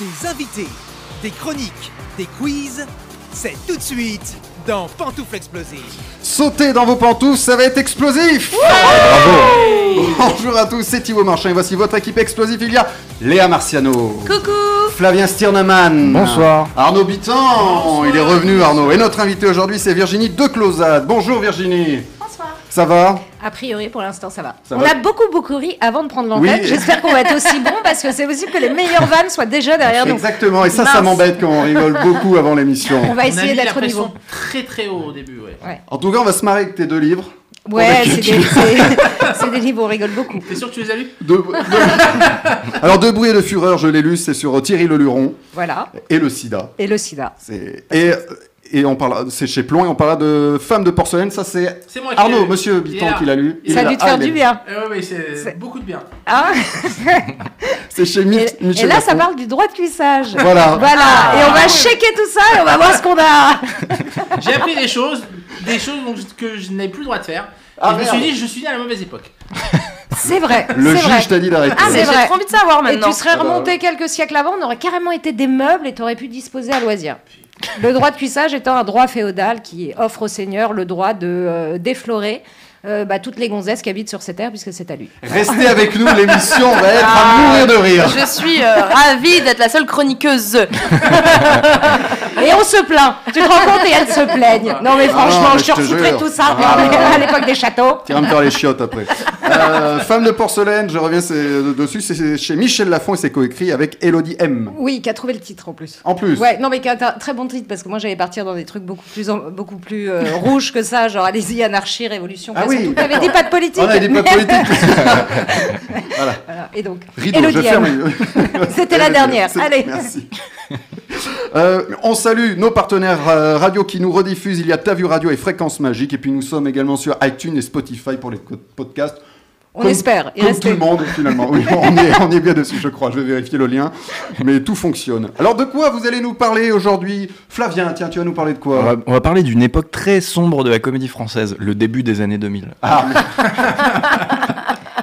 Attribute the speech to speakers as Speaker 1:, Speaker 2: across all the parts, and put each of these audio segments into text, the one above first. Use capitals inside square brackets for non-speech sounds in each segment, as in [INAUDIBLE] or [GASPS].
Speaker 1: Des invités, des chroniques, des quiz, c'est tout de suite dans Pantoufle Explosive.
Speaker 2: Sautez dans vos pantoufles, ça va être explosif Bravo Bonjour à tous, c'est Thibaut Marchand et voici votre équipe explosive. Il y a Léa Marciano.
Speaker 3: Coucou
Speaker 2: Flavien Stirneman.
Speaker 4: Bonsoir.
Speaker 2: Arnaud Bitan. Il est revenu, Arnaud. Et notre invité aujourd'hui, c'est Virginie Declosade. Bonjour Virginie. Ça va
Speaker 3: A priori, pour l'instant, ça va.
Speaker 2: Ça
Speaker 3: on
Speaker 2: va
Speaker 3: a beaucoup, beaucoup ri avant de prendre l'antenne.
Speaker 2: Oui.
Speaker 3: J'espère qu'on va être aussi [LAUGHS] bon parce que c'est possible que les meilleures vannes soient déjà derrière nous.
Speaker 2: Exactement. Et ça, ça m'embête quand on rigole [LAUGHS] beaucoup avant l'émission.
Speaker 3: On va essayer d'être au niveau.
Speaker 5: très très haut au début, ouais.
Speaker 2: En tout cas, on va se marrer avec tes deux livres.
Speaker 3: Ouais, c'est des, [LAUGHS] c'est- des livres où on rigole beaucoup.
Speaker 5: T'es sûr que tu les as lus
Speaker 2: De- de- Alors, De bruit et de fureur, je l'ai lu, c'est sur Thierry Leluron
Speaker 3: Voilà.
Speaker 2: et le sida.
Speaker 3: Et le sida.
Speaker 2: Et, et on parle, c'est chez Plon et on parlera de Femme de porcelaine. Ça, c'est Arnaud, monsieur Biton qui l'a lu. Il
Speaker 3: Ça a dû te faire
Speaker 2: Ah,
Speaker 3: du bien.
Speaker 5: Ouais, ouais, c'est beaucoup de bien.
Speaker 3: Hein [LAUGHS]
Speaker 2: C'est chez Mi-
Speaker 3: et,
Speaker 2: Michel
Speaker 3: et là, ça parle du droit de cuissage.
Speaker 2: Voilà.
Speaker 3: Voilà. Et on va checker tout ça et on va voir ce qu'on a. [LAUGHS]
Speaker 5: J'ai appris des choses, des choses que je n'avais plus le droit de faire.
Speaker 2: Ah,
Speaker 5: et je me suis dit, je suis né à la mauvaise époque. [LAUGHS]
Speaker 3: C'est vrai.
Speaker 2: Le juge t'a dit d'arrêter.
Speaker 3: Ah, mais
Speaker 6: j'ai trop envie de savoir
Speaker 3: Et
Speaker 6: maintenant.
Speaker 3: tu serais remonté quelques siècles avant, on aurait carrément été des meubles et tu aurais pu disposer à loisir. Le droit de cuissage étant un droit féodal qui offre au seigneur le droit de euh, déflorer euh, bah, toutes les gonzesses qui habitent sur cette terre puisque c'est à lui.
Speaker 2: Restez avec nous, l'émission va être à mourir de rire.
Speaker 6: Je suis euh, ravie d'être la seule chroniqueuse. [LAUGHS]
Speaker 3: Et on se plaint. Tu te rends compte et elles se plaignent. Non mais franchement,
Speaker 2: Ah, mais
Speaker 3: je te refoutrais
Speaker 2: jure.
Speaker 3: tout ça
Speaker 2: Ah.
Speaker 3: à l'époque des châteaux.
Speaker 2: Me faire les chiottes après. Euh, Femme de porcelaine, je reviens dessus, c'est chez Michel Lafon et c'est coécrit avec Elodie M.
Speaker 3: Oui, qui a trouvé le titre en plus.
Speaker 2: En plus.
Speaker 3: Ouais, non mais qui a un très bon titre parce que moi j'allais partir dans des trucs beaucoup plus beaucoup plus euh, rouges que ça, genre allez-y anarchie, révolution.
Speaker 2: Ah
Speaker 3: classe.
Speaker 2: Oui,
Speaker 3: avait dit pas de politique.
Speaker 2: On a dit pas de politique. [LAUGHS] voilà.
Speaker 3: Voilà, Et donc,
Speaker 2: Rideau, je ferme. [LAUGHS]
Speaker 3: C'était la dernière. Allez.
Speaker 2: Merci. Euh, on salue nos partenaires euh, radio qui nous rediffusent. Il y a Ta Vue Radio et Fréquence Magique. Et puis nous sommes également sur iTunes et Spotify pour les podcasts.
Speaker 3: On
Speaker 2: Comme-
Speaker 3: espère. Il
Speaker 2: Comme
Speaker 3: reste
Speaker 2: tout le monde, finalement. Oui, on, est, on est bien dessus, je crois. Je vais vérifier le lien. Mais tout fonctionne. Alors, de quoi vous allez nous parler aujourd'hui? Flavien, tiens, tu vas nous parler de
Speaker 4: On
Speaker 2: quoi
Speaker 4: va, on va parler d'une époque très sombre de la comédie française, le début des années 2000.
Speaker 2: Ah, [LAUGHS]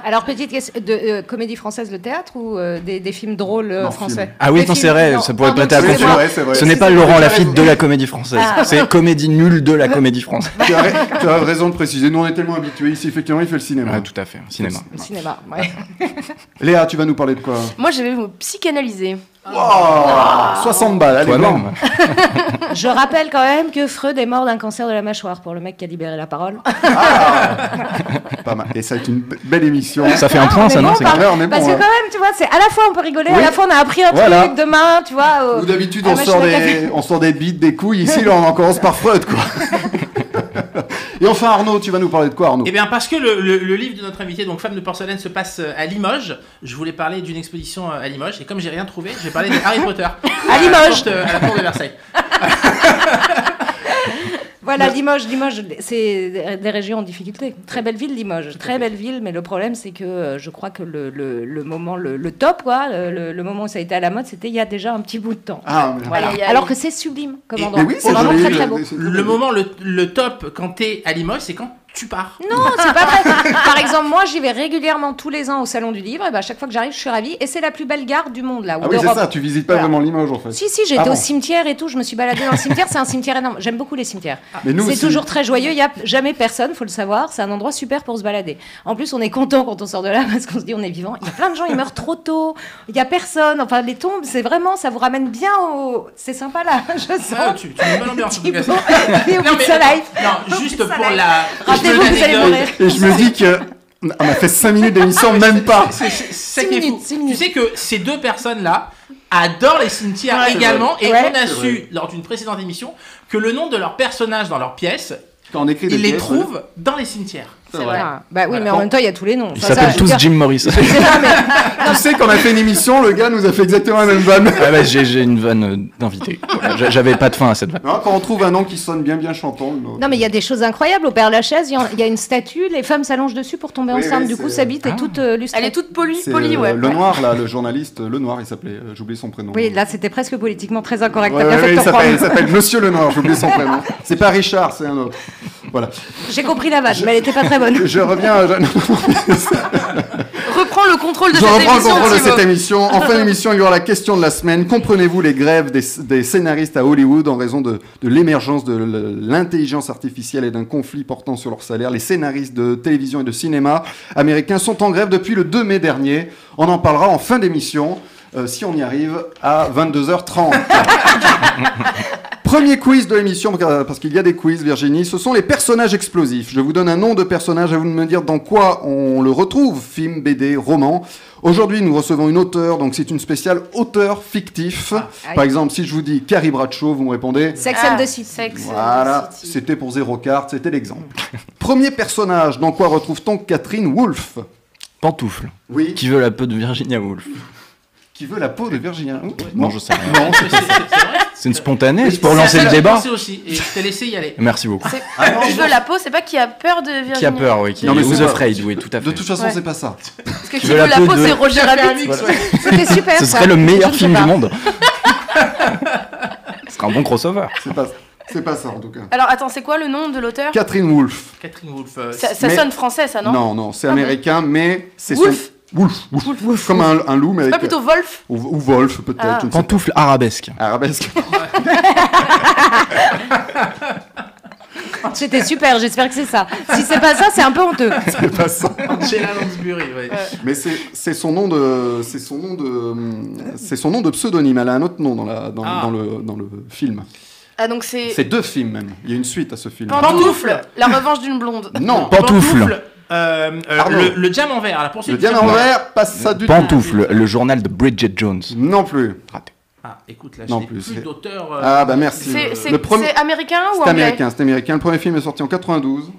Speaker 3: Alors petite question de euh, comédie française le théâtre ou euh, des, des films drôles euh,
Speaker 2: Non,
Speaker 3: français?
Speaker 2: Film.
Speaker 4: Ah oui, non, c'est vrai,
Speaker 3: non,
Speaker 4: ça pourrait prêter à confusion.
Speaker 2: vrai, c'est vrai.
Speaker 4: Ce n'est pas Laurent Lafitte de la comédie française,
Speaker 3: Ah.
Speaker 4: c'est comédie nulle de la comédie française.
Speaker 2: tu, as, tu as raison de préciser. Nous, on est tellement habitués ici. Effectivement, il fait le cinéma.
Speaker 4: Ah, tout à fait, cinéma.
Speaker 3: Le cinéma. ouais. [LAUGHS]
Speaker 2: Léa, tu vas nous parler de quoi?
Speaker 6: Moi, je vais vous psychanalyser.
Speaker 2: Wow 60 balles, allez.
Speaker 4: Toi-même. [LAUGHS]
Speaker 3: Je rappelle quand même que Freud est mort d'un cancer de la mâchoire pour le mec qui a libéré la parole.
Speaker 2: Pas mal. Et ça va être une be- belle émission.
Speaker 4: Ça fait un point, ça, non
Speaker 3: bon, par-
Speaker 2: on est
Speaker 3: Parce
Speaker 2: bon,
Speaker 3: que
Speaker 2: hein.
Speaker 3: quand même, tu vois, c'est à la fois on peut rigoler,
Speaker 2: Oui.
Speaker 3: à la fois on a appris un
Speaker 2: Voilà.
Speaker 3: truc demain, tu vois. au-
Speaker 2: d'habitude, on sort, des, on sort des bites, des couilles. Ici, là, on commence par Freud, quoi. [LAUGHS] Et enfin, Arnaud, tu vas nous parler de quoi, Arnaud
Speaker 5: Eh bien, parce que le, le- le livre de notre invité, donc Femme de porcelaine, se passe euh, à Limoges, je voulais parler d'une exposition euh, à Limoges, et comme j'ai rien trouvé, je vais parler de Harry Potter. [LAUGHS]
Speaker 3: À Limoges.
Speaker 5: la porte, euh, à la cour de Versailles. [LAUGHS]
Speaker 3: Voilà, Limoges, Limoges, c'est des- régions en difficulté. Très belle ville, Limoges. Très belle ville, mais le problème, c'est que euh, je crois que le, le- le moment, le, le top, quoi, le, le moment où ça a été à la mode, c'était il y a déjà un petit bout de temps.
Speaker 2: Ah,
Speaker 3: Voilà. Alors que c'est sublime comme endroit.
Speaker 2: oui,
Speaker 3: c'est vraiment très très beau.
Speaker 5: Le moment, le, le top quand t'es à Limoges, c'est quand? Tu pars.
Speaker 3: Non, c'est pas vrai. Par exemple, moi, j'y vais régulièrement tous les ans au Salon du Livre. Et ben, à chaque fois que j'arrive, je suis ravie. Et c'est la plus belle gare du monde, là. ou
Speaker 2: Ah oui, c'est ça, tu visites pas
Speaker 3: Voilà.
Speaker 2: vraiment Limoges, en fait.
Speaker 3: Si, si,
Speaker 2: Ah bon.
Speaker 3: au cimetière et tout. Je me suis baladée dans le cimetière. C'est un cimetière énorme. J'aime beaucoup les cimetières.
Speaker 2: Mais nous
Speaker 3: C'est toujours très joyeux. Il n'y a jamais personne, faut le savoir. C'est un endroit super pour se balader. En plus, on est content quand on sort de là [LAUGHS] parce qu'on se dit on est vivant. Il y a plein de gens, ils meurent trop tôt. Il n'y a personne. Enfin, les tombes, c'est vraiment, ça vous ramène bien au. C'est sympa là. [LAUGHS] Je
Speaker 5: Ah,
Speaker 3: sens.
Speaker 5: tu, tu mets une bonne ambiance en tout cas. [LAUGHS] Non, mais-. Non, juste pour la.
Speaker 3: Vous allez mourir.
Speaker 2: Et je me dis que. On a fait 5 minutes d'émission, même pas.
Speaker 5: C'est ça qui est fou. Tu sais que ces deux personnes-là adorent les cimetières
Speaker 3: Ouais.
Speaker 5: également, et
Speaker 3: Ouais.
Speaker 5: on a su,
Speaker 2: vrai.
Speaker 5: lors d'une précédente émission, que le nom de leurs personnages dans leurs pièces,
Speaker 2: Quand on écrit
Speaker 5: ils les
Speaker 2: pièces,
Speaker 5: trouvent dans les cimetières.
Speaker 2: C'est vrai.
Speaker 3: Ah, bah oui,
Speaker 5: Voilà.
Speaker 3: mais en même temps, il y a tous les noms.
Speaker 4: Ils
Speaker 3: Enfin,
Speaker 4: s'appellent tous
Speaker 3: dire,
Speaker 4: Jim Morris. [LAUGHS]
Speaker 2: Tu sais qu'on a fait une émission, le gars nous a fait exactement la même vanne.
Speaker 4: Ah bah, j'ai une vanne euh, d'invité. J'avais pas de fin à cette vanne.
Speaker 2: Non, quand on trouve un nom qui sonne bien bien chantant.
Speaker 3: Non, mais il y a des choses incroyables. Au Père Lachaise, il y a une statue, les femmes s'allongent dessus pour tomber
Speaker 2: Oui,
Speaker 3: enceinte.
Speaker 2: oui,
Speaker 3: du coup, sa bite est
Speaker 4: Ah.
Speaker 3: toute euh, lustrée.
Speaker 6: Elle est toute polie, polie,
Speaker 2: euh,
Speaker 6: ouais.
Speaker 2: Le Noir, là, le journaliste, Le Noir, il s'appelait. euh, J'ai oublié son prénom.
Speaker 3: Oui, là, c'était presque politiquement très incorrect.
Speaker 2: Il s'appelle Monsieur Le Noir, j'ai oublié son [LAUGHS] prénom. C'est pas Richard, c'est un autre. Voilà.
Speaker 3: J'ai compris la vanne, mais elle était pas très bonne.
Speaker 2: Je reviens à... [LAUGHS]
Speaker 6: Reprends le contrôle de
Speaker 2: Je
Speaker 6: cette
Speaker 2: reprends le
Speaker 6: émission,
Speaker 2: contrôle de cette émission. En fin d'émission, il y aura la question de la semaine. Comprenez-vous les grèves des, des scénaristes à Hollywood en raison de, de l'émergence de l'intelligence artificielle et d'un conflit portant sur leur salaire? Les scénaristes de télévision et de cinéma américains sont en grève depuis le 2 mai dernier. On en parlera en fin d'émission, euh, si on y arrive, à 22h30. [LAUGHS] Premier quiz de l'émission, parce qu'il y a des quiz, Virginie. Ce sont les personnages explosifs. Je vous donne un nom de personnage, à vous de me dire dans quoi on le retrouve, film, BD, roman. Aujourd'hui, nous recevons une auteure, donc c'est une spéciale auteur fictif. Par exemple, si je vous dis Carrie Bradshaw, vous me répondez
Speaker 3: Sex
Speaker 6: Ah,
Speaker 3: and the City.
Speaker 6: Sex and the
Speaker 2: Voilà,
Speaker 6: City.
Speaker 2: c'était pour zéro carte, c'était l'exemple. Premier personnage, dans quoi retrouve-t-on Catherine Woolf
Speaker 4: Pantoufle.
Speaker 2: Oui,
Speaker 4: Qui veut la peau de Virginia Woolf
Speaker 2: qui veut la peau de Virginia Woolf
Speaker 4: Non, je sais rien.
Speaker 2: Non,
Speaker 5: C'est- c'est- c'est vrai.
Speaker 4: C'est une spontanée, c'est pour lancer
Speaker 5: ça
Speaker 4: le
Speaker 5: je
Speaker 4: débat.
Speaker 5: pensais aussi, et je t'ai laissé y aller.
Speaker 4: Merci beaucoup.
Speaker 2: Ah non,
Speaker 6: Qui veut la peau, c'est pas qui a peur de Virginia.
Speaker 4: Qui a peur, oui. Qui
Speaker 2: Non, mais pas-
Speaker 4: afraid, oui, tout à fait.
Speaker 2: De toute façon,
Speaker 6: Ouais.
Speaker 2: c'est pas ça.
Speaker 6: Parce que qui
Speaker 4: veut la peau de-
Speaker 6: c'est Roger Rabbit.
Speaker 3: C'était super.
Speaker 4: Ce
Speaker 3: ça.
Speaker 4: serait le meilleur
Speaker 3: Je
Speaker 4: film du monde. [LAUGHS] Ce serait un bon crossover.
Speaker 2: C'est pas, c'est pas ça en tout cas.
Speaker 6: Alors attends, c'est quoi le nom de l'auteur?
Speaker 2: Catherine Woolf.
Speaker 5: Catherine Wolf. euh,
Speaker 6: Ça, ça
Speaker 2: Mais-
Speaker 6: sonne français, ça, non?
Speaker 2: Non, non, c'est
Speaker 6: Ah bon?
Speaker 2: américain, mais c'est
Speaker 6: Wolf
Speaker 2: son... Wolf, Wolf, Comme un, un loup, mais avec...
Speaker 6: pas plutôt Wolf
Speaker 2: Ou, ou Wolf, peut-être,
Speaker 6: Ah.
Speaker 4: Pantoufle arabesque.
Speaker 2: Arabesque. [LAUGHS]
Speaker 3: C'était super, j'espère que c'est ça. Si c'est pas ça, c'est un peu honteux. [LAUGHS]
Speaker 2: c'est pas ça.
Speaker 5: Angela Lansbury, ouais.
Speaker 2: Mais c'est son nom de... C'est son nom de... C'est son nom de pseudonyme. Elle a un autre nom dans, la, dans,
Speaker 5: Ah.
Speaker 2: dans le, dans le film.
Speaker 6: Ah, donc c'est
Speaker 2: C'est deux films, même. Il y a une suite à ce film.
Speaker 6: Pantoufle, la revanche d'une blonde.
Speaker 2: Non,
Speaker 4: Pantoufle.
Speaker 5: Euh, euh, le, le diamant vert, la poursuite
Speaker 2: le
Speaker 5: du
Speaker 2: diamant vert, pas ça du tout.
Speaker 4: Pantoufle, le journal de Bridget Jones.
Speaker 2: Non plus.
Speaker 4: Raté.
Speaker 5: Ah, écoute, là,
Speaker 2: Non,
Speaker 5: j'ai
Speaker 2: plus,
Speaker 5: plus
Speaker 2: c'est-
Speaker 5: euh,
Speaker 2: Ah bah merci.
Speaker 6: C'est
Speaker 2: Le
Speaker 6: c'est-
Speaker 2: premier-
Speaker 6: c'est américain ou
Speaker 2: C'est
Speaker 6: anglais
Speaker 2: américain, c'est américain. Le premier film est sorti en 92.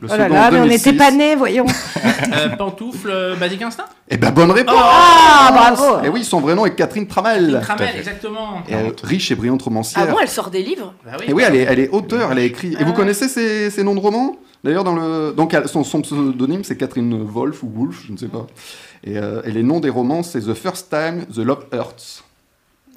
Speaker 2: Le
Speaker 3: Oh là là, mais on
Speaker 2: 2006.
Speaker 3: n'était pas nés, voyons. [LAUGHS]
Speaker 5: euh, pantoufle, euh, Basic Instinct
Speaker 2: Eh ben bonne réponse
Speaker 3: Ah, bravo.
Speaker 2: Et oui, son vrai nom est Catherine Tramel.
Speaker 5: Tramel, exactement.
Speaker 2: Et, euh, riche et brillante
Speaker 6: Ah
Speaker 2: romancière.
Speaker 6: bon, elle sort des livres
Speaker 5: Bah oui.
Speaker 2: et oui, elle est, elle est auteure, elle a écrit. Et vous
Speaker 6: Ah.
Speaker 2: connaissez ses, ses noms de romans? D'ailleurs, dans le. Donc, son, son pseudonyme, c'est Catherine Wolf ou Wolf, je ne sais pas. Et, euh, et les noms des romans, c'est The First Time, The Love Hurts.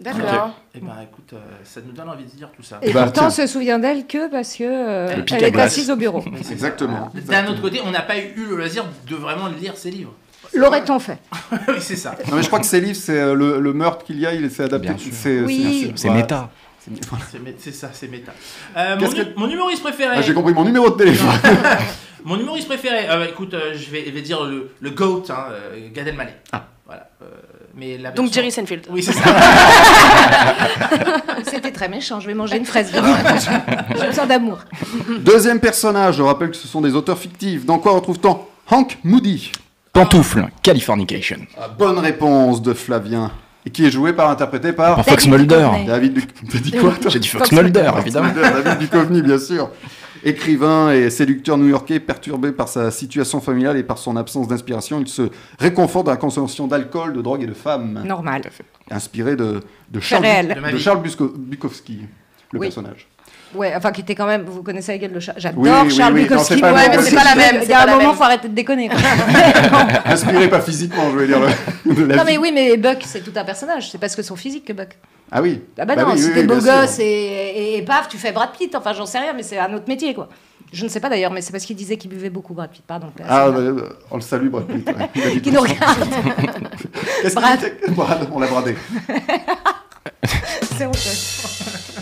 Speaker 6: D'accord.
Speaker 5: Eh ben écoute, euh, ça nous donne envie de dire tout ça.
Speaker 3: Et
Speaker 2: Bah,
Speaker 3: pourtant, on se souvient d'elle que parce que euh, elle est assise au bureau. [LAUGHS]
Speaker 2: Exactement.
Speaker 5: D'un autre côté, on n'a pas eu le loisir de vraiment lire ces livres.
Speaker 3: L'aurait-on fait [LAUGHS]
Speaker 5: oui, c'est ça.
Speaker 2: Non, mais je crois que ces livres, c'est euh, le, le meurtre qu'il y a, il s'est adapté.
Speaker 4: Bien sûr.
Speaker 2: C'est,
Speaker 3: Oui.
Speaker 4: méta.
Speaker 2: C'est-
Speaker 5: ça, c'est méta. Euh, mon,
Speaker 2: que-
Speaker 5: mon humoriste préféré.
Speaker 2: Ah, j'ai compris mon numéro de téléphone. [LAUGHS]
Speaker 5: Mon humoriste préféré. euh, écoute, euh, je, vais, je vais dire le, le GOAT, hein, Gad Elmaleh.
Speaker 2: Ah.
Speaker 5: Voilà. Mais la
Speaker 6: Donc
Speaker 5: version-
Speaker 6: Jerry Seinfeld.
Speaker 5: Oui, c'est ça. [LAUGHS]
Speaker 3: C'était très méchant, je vais manger une fraise. [LAUGHS] J'ai besoin d'amour.
Speaker 2: Deuxième personnage, je rappelle que ce sont des auteurs fictifs. Dans quoi retrouve-t-on Hank Moody
Speaker 4: Pantoufle, Californication.
Speaker 2: Ah, Bonne réponse de Flavien. Et qui est joué par, interprété par
Speaker 4: Par Fox
Speaker 3: David
Speaker 4: Mulder.
Speaker 3: Duchovny.
Speaker 2: David Duc... T'as dit quoi toi
Speaker 4: J'ai dit Fox Mulder, évidemment.
Speaker 2: David Duchovny, bien sûr. Écrivain et séducteur new-yorkais, perturbé par sa situation familiale et par son absence d'inspiration, il se réconforte dans la consommation d'alcool, de drogue et de femmes.
Speaker 3: Normal.
Speaker 2: Inspiré de, Charles.
Speaker 5: De
Speaker 2: Bukowski, le
Speaker 3: Oui.
Speaker 2: personnage.
Speaker 3: Ouais, enfin, qui était quand même. Vous connaissez la gueule de Charles. J'adore
Speaker 2: Oui,
Speaker 3: Charles
Speaker 2: oui, non,
Speaker 3: Bukowski.
Speaker 2: pas
Speaker 3: Ouais, mais c'est pas la même. Il y a un moment,
Speaker 6: même.
Speaker 3: faut arrêter de déconner. quoi. [LAUGHS] [LAUGHS]
Speaker 2: Inspiré pas physiquement, je veux dire. Le, [LAUGHS]
Speaker 3: non,
Speaker 2: vie.
Speaker 3: mais oui, mais Buck, c'est tout un personnage. C'est parce que son physique que Buck.
Speaker 2: Ah oui.
Speaker 3: Ah bah,
Speaker 2: Bah
Speaker 3: non,
Speaker 2: oui,
Speaker 3: si t'es beau gosse et, et, et paf, tu fais Brad Pitt. Enfin, j'en sais rien, mais c'est un autre métier, quoi. Je ne sais pas d'ailleurs, mais c'est parce qu'il disait qu'il buvait beaucoup Brad Pitt. Pardon.
Speaker 2: Ah, bah, on le salue, Brad Pitt. ouais. Il
Speaker 3: Qui nous regarde. Brad.
Speaker 2: Brad, on l'a bradé.
Speaker 3: c'est honteux.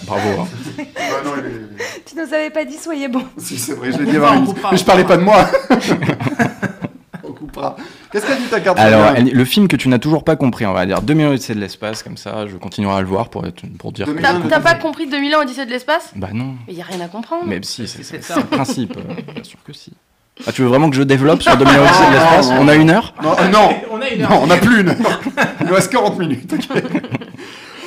Speaker 4: Bravo. hein.
Speaker 2: Bah non, il est-
Speaker 3: Tu nous avais pas dit, soyez bon. [LAUGHS]
Speaker 2: Si, c'est vrai, je l'ai dit avant.
Speaker 5: on
Speaker 2: Mais je parlais pas de moi. [LAUGHS] on coupera. Qu'est-ce qu'a dit ta carte
Speaker 4: Alors, le film que tu n'as toujours pas compris, on va dire 2000 Odyssée de l'espace, comme ça, je continuerai à le voir pour, être, pour dire que.
Speaker 2: 2000
Speaker 6: T'as pas compris 2000 ans Odyssée de l'espace
Speaker 4: Bah non.
Speaker 6: Mais y a rien à comprendre.
Speaker 4: Mais si, c'est
Speaker 5: ça.
Speaker 4: le principe. euh, Bien sûr que si. Ah, tu veux vraiment que je développe sur 2000 Odyssée de l'espace On a une heure
Speaker 2: Non, euh, non. [LAUGHS]
Speaker 5: On a une heure.
Speaker 2: Non, on n'a plus une heure. Il nous reste 40 minutes. ok.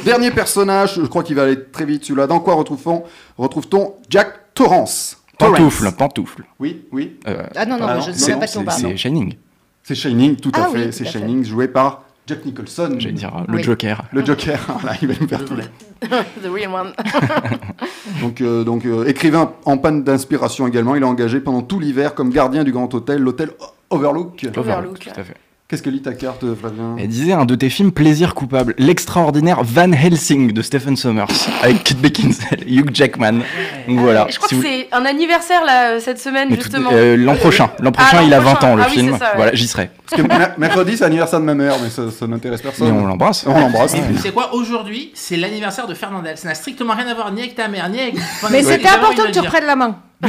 Speaker 2: Dernier personnage, je crois qu'il va aller très vite celui-là. Dans quoi retrouve-t-on retrouve-t-on Jack Torrance?
Speaker 4: Pantoufle, pantoufle.
Speaker 2: Oui, oui.
Speaker 4: Euh,
Speaker 3: Ah non, non,
Speaker 2: Ah
Speaker 3: je ne
Speaker 2: c'est-
Speaker 3: sais pas de
Speaker 4: c'est c'est Shining,
Speaker 2: C'est Shining, tout à
Speaker 3: Ah
Speaker 2: fait.
Speaker 3: oui,
Speaker 2: c'est
Speaker 3: tout à fait.
Speaker 2: Shining, joué par Jack Nicholson.
Speaker 4: j'allais dire euh, le
Speaker 3: Oui.
Speaker 4: Joker.
Speaker 2: Le Joker. [LAUGHS] Voilà, il va nous faire tout. [LAUGHS]
Speaker 6: The real one. [LAUGHS]
Speaker 2: Donc, euh, donc euh, écrivain en panne d'inspiration également, il est engagé pendant tout l'hiver comme gardien du Grand Hôtel, l'hôtel Overlook.
Speaker 6: Overlook.
Speaker 4: Tout à fait.
Speaker 2: Qu'est-ce que lit ta carte, Flavien
Speaker 4: Elle disait un de tes films plaisir coupable, l'extraordinaire Van Helsing de Stephen Sommers, avec Kate Beckinsale, [LAUGHS] Hugh Jackman. Donc voilà.
Speaker 6: Je crois
Speaker 4: si
Speaker 6: que
Speaker 4: vous-
Speaker 6: c'est un anniversaire là cette semaine
Speaker 4: Mais
Speaker 6: justement.
Speaker 4: euh, l'an prochain, l'an prochain,
Speaker 6: l'an
Speaker 4: il a 20
Speaker 6: prochain.
Speaker 4: ans le
Speaker 6: Ah
Speaker 4: film.
Speaker 6: c'est ça, ouais.
Speaker 4: Voilà, j'y serai.
Speaker 2: Parce que mer- mercredi, c'est l'anniversaire de ma mère, mais ça, ça n'intéresse
Speaker 4: Mais
Speaker 2: personne.
Speaker 4: on l'embrasse.
Speaker 2: On l'embrasse.
Speaker 5: C'est quoi Aujourd'hui, c'est l'anniversaire de Fernandel. Ça n'a strictement rien à voir ni avec ta mère, ni avec. Enfin,
Speaker 3: Mais
Speaker 5: c'est
Speaker 3: c'était important que tu reprennes la main. [LAUGHS]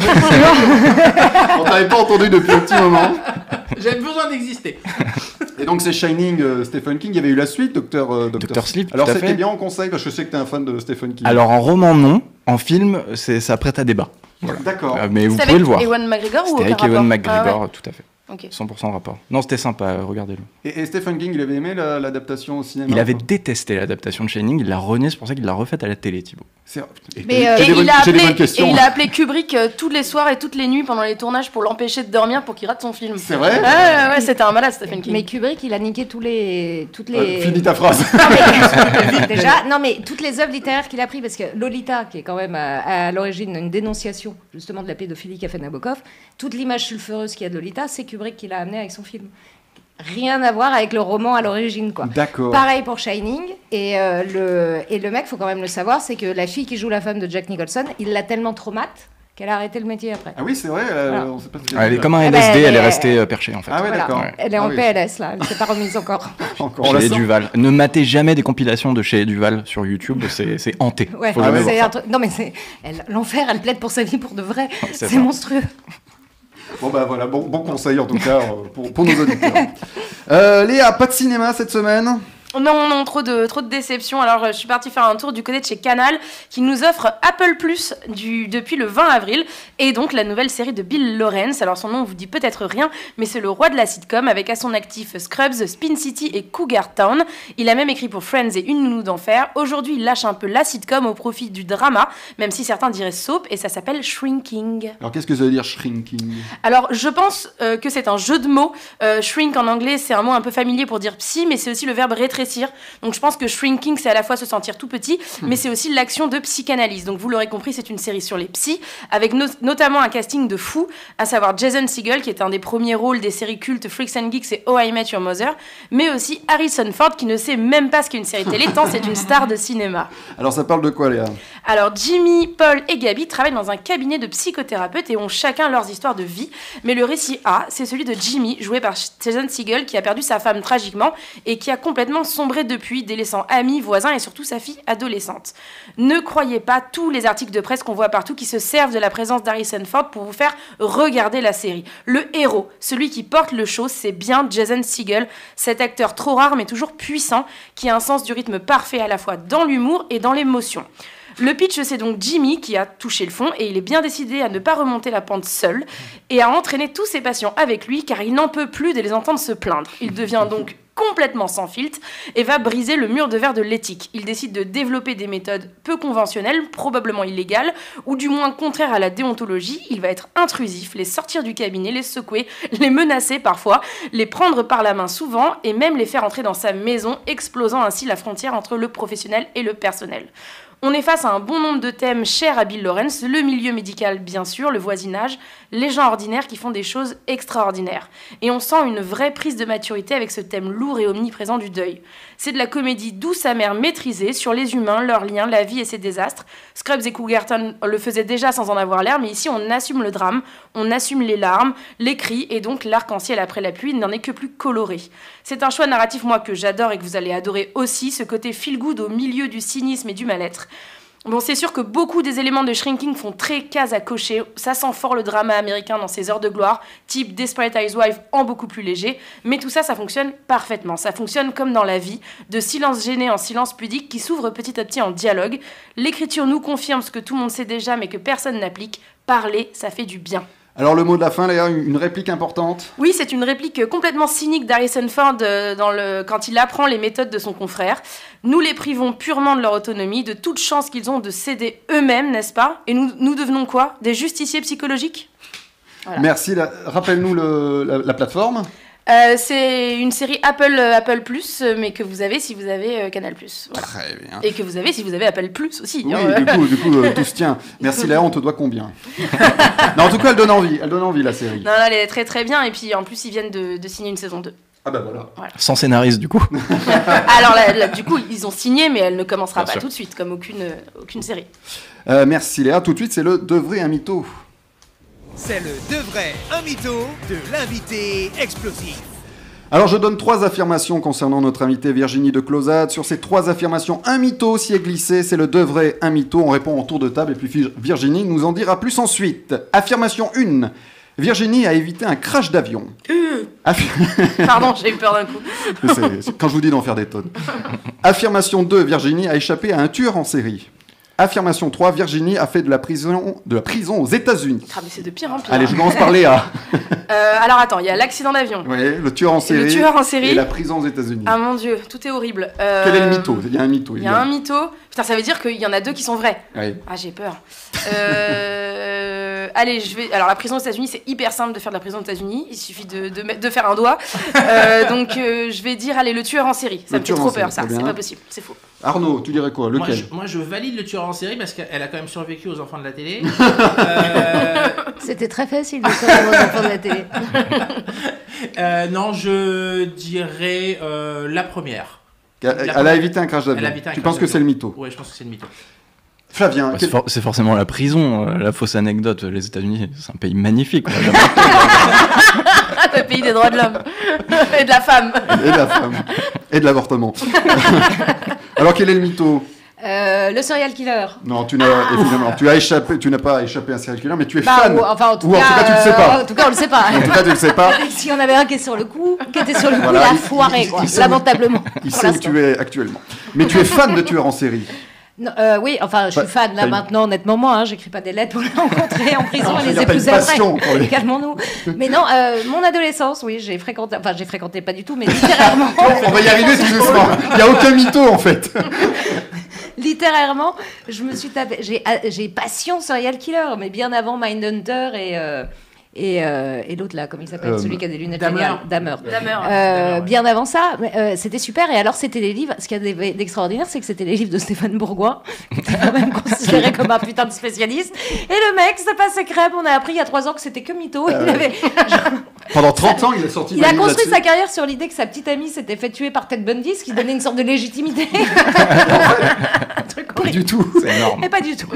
Speaker 2: On t'avait pas entendu depuis un petit moment.
Speaker 5: J'avais besoin d'exister.
Speaker 2: Et donc c'est Shining, euh, Stephen King. Il y avait eu la suite, Docteur euh,
Speaker 4: Dr. Sleep,
Speaker 2: Alors c'était
Speaker 4: fait.
Speaker 2: bien en conseil parce que je sais que t'es un fan de Stephen King.
Speaker 4: Alors en roman, non. En film, c'est ça prête à débat.
Speaker 2: D'accord.
Speaker 4: Euh, mais vous pouvez le voir.
Speaker 6: Ewan McGregor ou
Speaker 4: C'était avec Ewan McGregor,
Speaker 6: Ah ouais.
Speaker 4: tout à fait.
Speaker 6: Ok.
Speaker 4: 100% rapport. Non, c'était sympa, euh, regardez-le.
Speaker 2: Et, et Stephen King, il avait aimé la- l'adaptation au cinéma
Speaker 4: Il avait détesté l'adaptation de Shining, il l'a renié, c'est pour ça qu'il l'a refaite à la télé, Thibaut.
Speaker 3: Mais, euh,
Speaker 6: Et
Speaker 2: bonnes-
Speaker 6: il, a appelé,
Speaker 2: bonnes questions.
Speaker 6: et il a appelé Kubrick euh, tous les soirs et toutes les nuits pendant les tournages pour l'empêcher de dormir pour qu'il rate son film.
Speaker 2: C'est vrai
Speaker 6: ouais, ouais, c'était un malade Stephen King.
Speaker 3: Mais Kubrick, il a niqué tous les, toutes les.
Speaker 2: Finis ta phrase.
Speaker 3: Non, mais- [LAUGHS] [LAUGHS] déjà, non mais toutes les œuvres littéraires qu'il a pris, parce que Lolita, qui est quand même à, à l'origine une dénonciation justement de la pédophilie qu'a fait Nabokov, toute l'image sulfureuse qu'il y a de Lolita, c'est Kubrick qui l'a amené avec son film. Rien à voir avec le roman à l'origine, quoi.
Speaker 2: D'accord.
Speaker 3: Pareil pour Shining. Et, euh, le, et le mec, faut quand même le savoir, c'est que la fille qui joue la femme de Jack Nicholson, il l'a tellement traumate qu'elle a arrêté le métier après.
Speaker 2: Ah oui, c'est vrai. euh,
Speaker 3: Voilà.
Speaker 2: on sait pas ce
Speaker 4: Elle est comme un
Speaker 3: Ah bah,
Speaker 4: LSD,
Speaker 3: elle
Speaker 4: elle est
Speaker 3: est-
Speaker 4: restée euh, perchée en fait.
Speaker 2: Ah ouais,
Speaker 3: Voilà.
Speaker 2: d'accord.
Speaker 4: Ouais.
Speaker 3: Elle est en
Speaker 2: Ah oui.
Speaker 3: PLS là, elle s'est pas remise encore. [LAUGHS]
Speaker 2: Encore. On la
Speaker 4: Chez
Speaker 2: sent.
Speaker 4: Duval. Ne matez jamais des compilations de chez Duval sur YouTube, c'est c'est hanté.
Speaker 3: Ouais,
Speaker 4: Faut
Speaker 2: Ah
Speaker 4: jamais
Speaker 2: ouais,
Speaker 4: voir
Speaker 3: c'est
Speaker 4: ça.
Speaker 3: un truc- Non mais c'est elle- l'enfer, elle plaide pour sa vie pour de vrai.
Speaker 4: C'est
Speaker 3: C'est
Speaker 4: ça.
Speaker 3: monstrueux.
Speaker 2: Bon bah voilà, bon, bon conseil en tout cas euh, pour, nos auditeurs. Euh, Léa, pas de cinéma cette semaine?
Speaker 6: Non, non, trop de, trop de déception. Alors, euh, je suis partie faire un tour du côté de chez Canal, qui nous offre Apple Plus du, depuis le 20 avril, et donc la nouvelle série de Bill Lawrence. Alors, son nom vous dit peut-être rien, mais c'est le roi de la sitcom, avec à son actif Scrubs, Spin City et Cougar Town. Il a même écrit pour Friends et Une Nounou d'Enfer. Aujourd'hui, il lâche un peu la sitcom au profit du drama, même si certains diraient soap, et ça s'appelle Shrinking.
Speaker 2: Alors qu'est-ce que ça veut dire shrinking?
Speaker 6: Alors, je pense euh, que c'est un jeu de mots. Euh, shrink en anglais, c'est un mot un peu familier pour dire psy, mais c'est aussi le verbe rétrécir. Donc, je pense que shrinking, c'est à la fois se sentir tout petit, mais c'est aussi l'action de psychanalyse. Donc, vous l'aurez compris, c'est une série sur les psys, avec no- notamment un casting de fou, à savoir Jason Segel, qui est un des premiers rôles des séries cultes Freaks and Geeks et Oh I Met Your Mother, mais aussi Harrison Ford, qui ne sait même pas ce qu'est une série télé, tant c'est une star de cinéma. [LAUGHS]
Speaker 2: Alors ça parle de quoi Léa?
Speaker 6: Alors Jimmy, Paul et Gabi travaillent dans un cabinet de psychothérapeutes et ont chacun leurs histoires de vie. Mais le récit A, c'est celui de Jimmy, joué par Jason Segel, qui a perdu sa femme tragiquement et qui a complètement sombré depuis, délaissant amis, voisins et surtout sa fille adolescente. Ne croyez pas tous les articles de presse qu'on voit partout qui se servent de la présence d'Harrison Ford pour vous faire regarder la série. Le héros, celui qui porte le show, c'est bien Jason Segel, cet acteur trop rare mais toujours puissant, qui a un sens du rythme parfait à la fois dans l'humour et dans l'émotion. Le pitch, c'est donc Jimmy qui a touché le fond et il est bien décidé à ne pas remonter la pente seul et à entraîner tous ses patients avec lui car il n'en peut plus de les entendre se plaindre. Il devient donc complètement sans filtre et va briser le mur de verre de l'éthique. Il décide de développer des méthodes peu conventionnelles, probablement illégales, ou du moins contraires à la déontologie. Il va être intrusif, les sortir du cabinet, les secouer, [LAUGHS] les menacer parfois, les prendre par la main souvent et même les faire entrer dans sa maison, explosant ainsi la frontière entre le professionnel et le personnel. On est face à un bon nombre de thèmes chers à Bill Lawrence, le milieu médical bien sûr, le voisinage, les gens ordinaires qui font des choses extraordinaires. Et on sent une vraie prise de maturité avec ce thème lourd et omniprésent du deuil. C'est de la comédie douce amère maîtrisée sur les humains, leurs liens, la vie et ses désastres. Scrubs et Cougarton le faisaient déjà sans en avoir l'air, mais ici on assume le drame, on assume les larmes, les cris, et donc l'arc-en-ciel après la pluie n'en est que plus coloré. C'est un choix narratif, moi, que j'adore et que vous allez adorer aussi, ce côté feel-good au milieu du cynisme et du mal-être. Bon, c'est sûr que beaucoup des éléments de Shrinking font très case à cocher. Ça sent fort le drama américain dans ses heures de gloire, type Desperate Housewives en beaucoup plus léger. Mais tout ça, ça fonctionne parfaitement. Ça fonctionne comme dans la vie, de silence gêné en silence pudique qui s'ouvre petit à petit en dialogue. L'écriture nous confirme ce que tout le monde sait déjà mais que personne n'applique. Parler, ça fait du bien.
Speaker 2: Alors le mot de la fin Léa, une réplique importante.
Speaker 6: Oui, c'est une réplique complètement cynique d'Harrison Ford euh, dans le, quand il apprend les méthodes de son confrère. Nous les privons purement de leur autonomie, de toute chance qu'ils ont de céder eux-mêmes, n'est-ce pas? Et nous, nous devenons quoi? Des justiciers psychologiques? Voilà.
Speaker 2: Merci. Rappelle-nous le- la, la plateforme.
Speaker 6: Euh, C'est une série Apple euh, Apple Plus, euh, mais que vous avez si vous avez euh, Canal Plus. Voilà.
Speaker 2: Très bien.
Speaker 6: Et que vous avez si vous avez Apple Plus aussi.
Speaker 2: Oui,
Speaker 6: hein.
Speaker 2: du coup, du coup [LAUGHS] euh, tout se tient. Merci Léa, on te doit combien Non, en tout cas, elle donne envie. Elle donne envie la série.
Speaker 6: Non, non, elle est très très bien. Et puis en plus, ils viennent de, de signer une saison 2.
Speaker 2: Ah bah voilà.
Speaker 4: Sans scénariste, du coup. [LAUGHS]
Speaker 6: Alors là, là, du coup, ils ont signé, mais elle ne commencera
Speaker 4: Bien
Speaker 6: pas
Speaker 4: sûr.
Speaker 6: tout de suite, comme aucune, aucune série.
Speaker 2: Euh, merci Léa. Tout de suite, c'est le de vrai un mytho.
Speaker 1: C'est le de vrai, un mytho de l'invité explosif.
Speaker 2: Alors je donne trois affirmations concernant notre invitée Virginie de Closade. Sur ces trois affirmations, un mytho s'y est glissé, c'est le de vrai, un mytho. On répond en tour de table et puis Vir- Virginie nous en dira plus ensuite. Affirmation 1. Virginie a évité un crash d'avion. Affi- [LAUGHS]
Speaker 6: Pardon, j'ai eu peur d'un coup.
Speaker 2: C'est- c'est quand je vous dis d'en faire des tonnes. [LAUGHS] Affirmation 2. Virginie a échappé à un tueur en série. Affirmation 3. Virginie a fait de la prison, de la prison aux États-Unis.
Speaker 6: Ah, mais c'est de pire en pire.
Speaker 2: Allez, je commence par Léa. [LAUGHS]
Speaker 6: Euh, alors attends, il y a l'accident d'avion.
Speaker 2: Ouais, le tueur en série.
Speaker 6: Le tueur en série.
Speaker 2: Et la prison aux États-Unis.
Speaker 6: Ah mon dieu, tout est horrible. Euh,
Speaker 2: Quel est le mytho? Il y a un mytho.
Speaker 6: Il y a un mytho. Putain, ça veut dire qu'il y en a deux qui sont vrais.
Speaker 2: Ouais.
Speaker 6: Ah, j'ai peur. Euh, Allez, je vais. Alors, la prison aux États-Unis, c'est hyper simple de faire de la prison aux États-Unis. Il suffit de, de, faire un doigt. Euh, donc, euh, je vais dire, allez, le tueur en série. Ça
Speaker 2: Le
Speaker 6: me fait trop peur, ça. C'est pas possible. C'est faux.
Speaker 2: Arnaud, tu dirais quoi?
Speaker 5: Moi
Speaker 2: Lequel?
Speaker 5: je, moi, je valide le tueur en série parce qu'elle a quand même survécu aux enfants de la télé. [LAUGHS] Euh,
Speaker 3: C'était très facile de savoir aux enfants de la télé. [LAUGHS]
Speaker 5: euh, non, je dirais euh, la première.
Speaker 2: Elle,
Speaker 5: La-
Speaker 2: elle a évité un crash d'avion. Tu penses que c'est le mytho?
Speaker 5: Ouais, je pense que c'est le mytho.
Speaker 2: Flavien,
Speaker 4: Bah,
Speaker 2: quel-
Speaker 4: c'est, for- c'est forcément la prison, euh, la fausse anecdote. Les États-Unis, c'est un pays magnifique.
Speaker 6: Ah, [LAUGHS] le pays des droits de l'homme. Et de la femme.
Speaker 2: et de la femme et de l'avortement. [LAUGHS] Alors quel est le mytho
Speaker 3: Euh, le serial killer.
Speaker 2: Non, tu n'as évidemment, tu as échappé, tu n'as pas échappé à un serial killer, mais tu es
Speaker 3: Bah,
Speaker 2: fan.
Speaker 3: ou- enfin, en tout,
Speaker 2: Ou en
Speaker 3: cas,
Speaker 2: tout cas, tu le sais
Speaker 3: euh,
Speaker 2: pas.
Speaker 3: En tout cas, on le sait pas.
Speaker 2: En tout cas, tu le sais pas. [LAUGHS]
Speaker 3: si on avait un qui est sur le coup, qui était sur le coup,
Speaker 2: Voilà,
Speaker 3: il a foiré,
Speaker 2: il-
Speaker 3: quoi.
Speaker 2: il sait où-
Speaker 3: lamentablement.
Speaker 2: Il sait où tu es actuellement. Mais tu es fan de tueurs en série.
Speaker 3: Non, euh, oui, enfin, je suis fan là maintenant, honnêtement, moi, hein, j'écris pas des lettres pour les [LAUGHS] rencontrer en prison
Speaker 2: Non,
Speaker 3: et les épouser après.
Speaker 2: les-
Speaker 3: Calmons-nous. Mais non, euh, mon adolescence, oui, j'ai fréquenté, enfin, j'ai fréquenté pas du tout, mais littérairement, [LAUGHS]
Speaker 2: On va y arriver tout doucement. Il n'y a aucun mytho en fait. [LAUGHS]
Speaker 3: littérairement, je me suis tapé, j'ai, ah, j'ai passion serial killer, mais bien avant Mindhunter et. euh, et, euh, et l'autre là, comment il s'appelle
Speaker 2: Euh,
Speaker 3: Celui qui a des lunettes géniales. Dahmer.
Speaker 6: Dahmer.
Speaker 3: Euh, bien avant ça, euh, c'était super. Et alors, c'était les livres. Ce qu'il y a d'e- d'extraordinaire, c'est que c'était les livres de Stéphane Bourgoin, [LAUGHS] qui était quand même considéré comme un putain de spécialiste. Et le mec, c'est pas crêpes. On a appris il y a trois ans que c'était que mytho. Il, avait, [LAUGHS]
Speaker 2: Pendant 30 ans, il a sorti.
Speaker 3: il
Speaker 2: des
Speaker 3: a construit sa carrière sur l'idée que sa petite amie s'était fait tuer par Ted Bundy, ce qui donnait une sorte de légitimité. [LAUGHS] un truc
Speaker 2: Pas
Speaker 3: horrible.
Speaker 2: du tout.
Speaker 4: C'est énorme.
Speaker 3: Et pas du tout.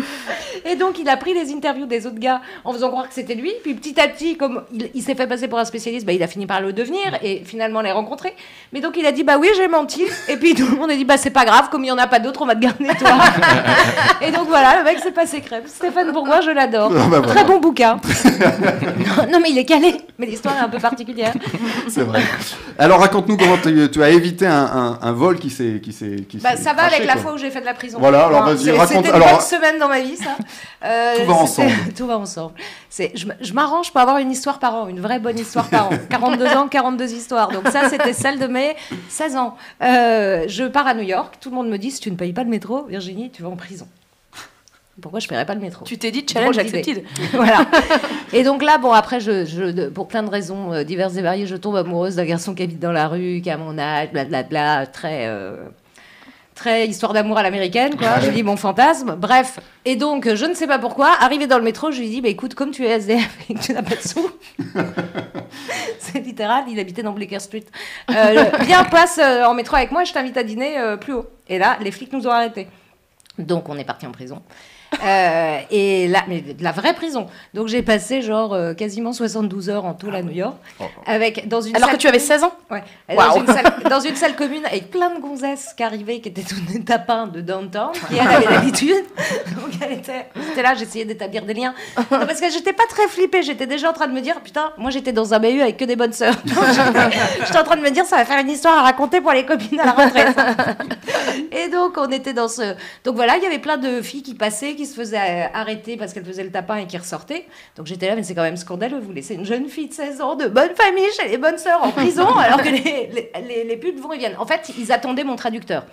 Speaker 3: Et donc, il a pris les interviews des autres gars en faisant croire que c'était lui. Puis petit à petit, comme il, il s'est fait passer pour un spécialiste, bah, il a fini par le devenir et finalement les rencontrer. Mais donc, il a dit Bah oui, j'ai menti. Et puis [LAUGHS] tout le monde a dit Bah c'est pas grave, comme il y en a pas d'autres, on va te garder toi. [LAUGHS] et donc voilà, le mec s'est passé crème. Stéphane Bourgoin, je l'adore.
Speaker 2: Ah bah.
Speaker 3: Très bon bouquin. [LAUGHS] non, non, mais il est calé. Mais l'histoire est un peu particulière.
Speaker 2: C'est vrai. Alors raconte-nous comment tu, tu as évité un, un- un vol qui s'est qui s'est qui
Speaker 3: Bah,
Speaker 2: s'est
Speaker 3: ça va
Speaker 2: craché,
Speaker 3: avec la
Speaker 2: quoi.
Speaker 3: fois où j'ai fait de la prison.
Speaker 2: Voilà, alors
Speaker 3: Enfin,
Speaker 2: vas-y, raconte-
Speaker 3: C'était une
Speaker 2: alors-
Speaker 3: bonne semaine dans ma vie, ça. Euh,
Speaker 2: Tout va ensemble.
Speaker 3: Tout va ensemble. Je m'arrange avoir une histoire par an, une vraie bonne histoire par an. [LAUGHS] 42 ans, 42 histoires. Donc ça, c'était celle de mes 16 ans. Euh, je pars à New York. Tout le monde me dit, si tu ne payes pas le métro, Virginie, tu vas en prison. Pourquoi je ne paierais pas le métro?
Speaker 6: Tu t'es dit challenge accepted. [LAUGHS]
Speaker 3: voilà. [LAUGHS] Et donc là, bon, après, je, je- de- pour plein de raisons euh, diverses et variées, je tombe amoureuse d'un garçon qui habite dans la rue, qui a mon âge, blablabla, très. euh, Très histoire d'amour à l'américaine, quoi. Je dis mon fantasme. Bref. Et donc, je ne sais pas pourquoi, arrivé dans le métro, je lui dis, bah écoute, comme tu es SDF [LAUGHS] et que tu n'as pas de sous, [LAUGHS] c'est littéral, il habitait dans Bleecker Street. Euh, viens, passe euh, en métro avec moi, je t'invite à dîner euh, plus haut. Et là, les flics nous ont arrêtés. Donc, on est parti en prison. Euh, et là, mais de la vraie prison. Donc j'ai passé genre euh, quasiment 72 heures en tout à New York, avec dans une
Speaker 6: Alors que tu avais
Speaker 3: commune-
Speaker 6: 16 ans
Speaker 3: Ouais. Dans, une salle, dans une salle commune avec plein de gonzesses qui arrivaient, qui étaient toutes des tapins de downtown, qui [LAUGHS] elle avait l'habitude. Donc elle était, j'étais là, j'essayais d'établir des liens. Non, parce que j'étais pas très flippée, j'étais déjà en train de me dire, putain, moi j'étais dans un bahut avec que des bonnes sœurs. [LAUGHS] J'étais j'étais en train de me dire, ça va faire une histoire à raconter pour les copines à la retraite. Et donc on était dans ce. Donc voilà, il y avait plein de filles qui passaient, qui se faisaient euh, arrêter parce qu'elles faisaient le tapin et qui ressortaient. Donc j'étais là, mais c'est quand même scandaleux, vous laissez une jeune fille de 16 ans de bonne famille chez les bonnes sœurs en prison [LAUGHS] alors que les, les, les, les putes vont et viennent. En fait, ils attendaient mon traducteur.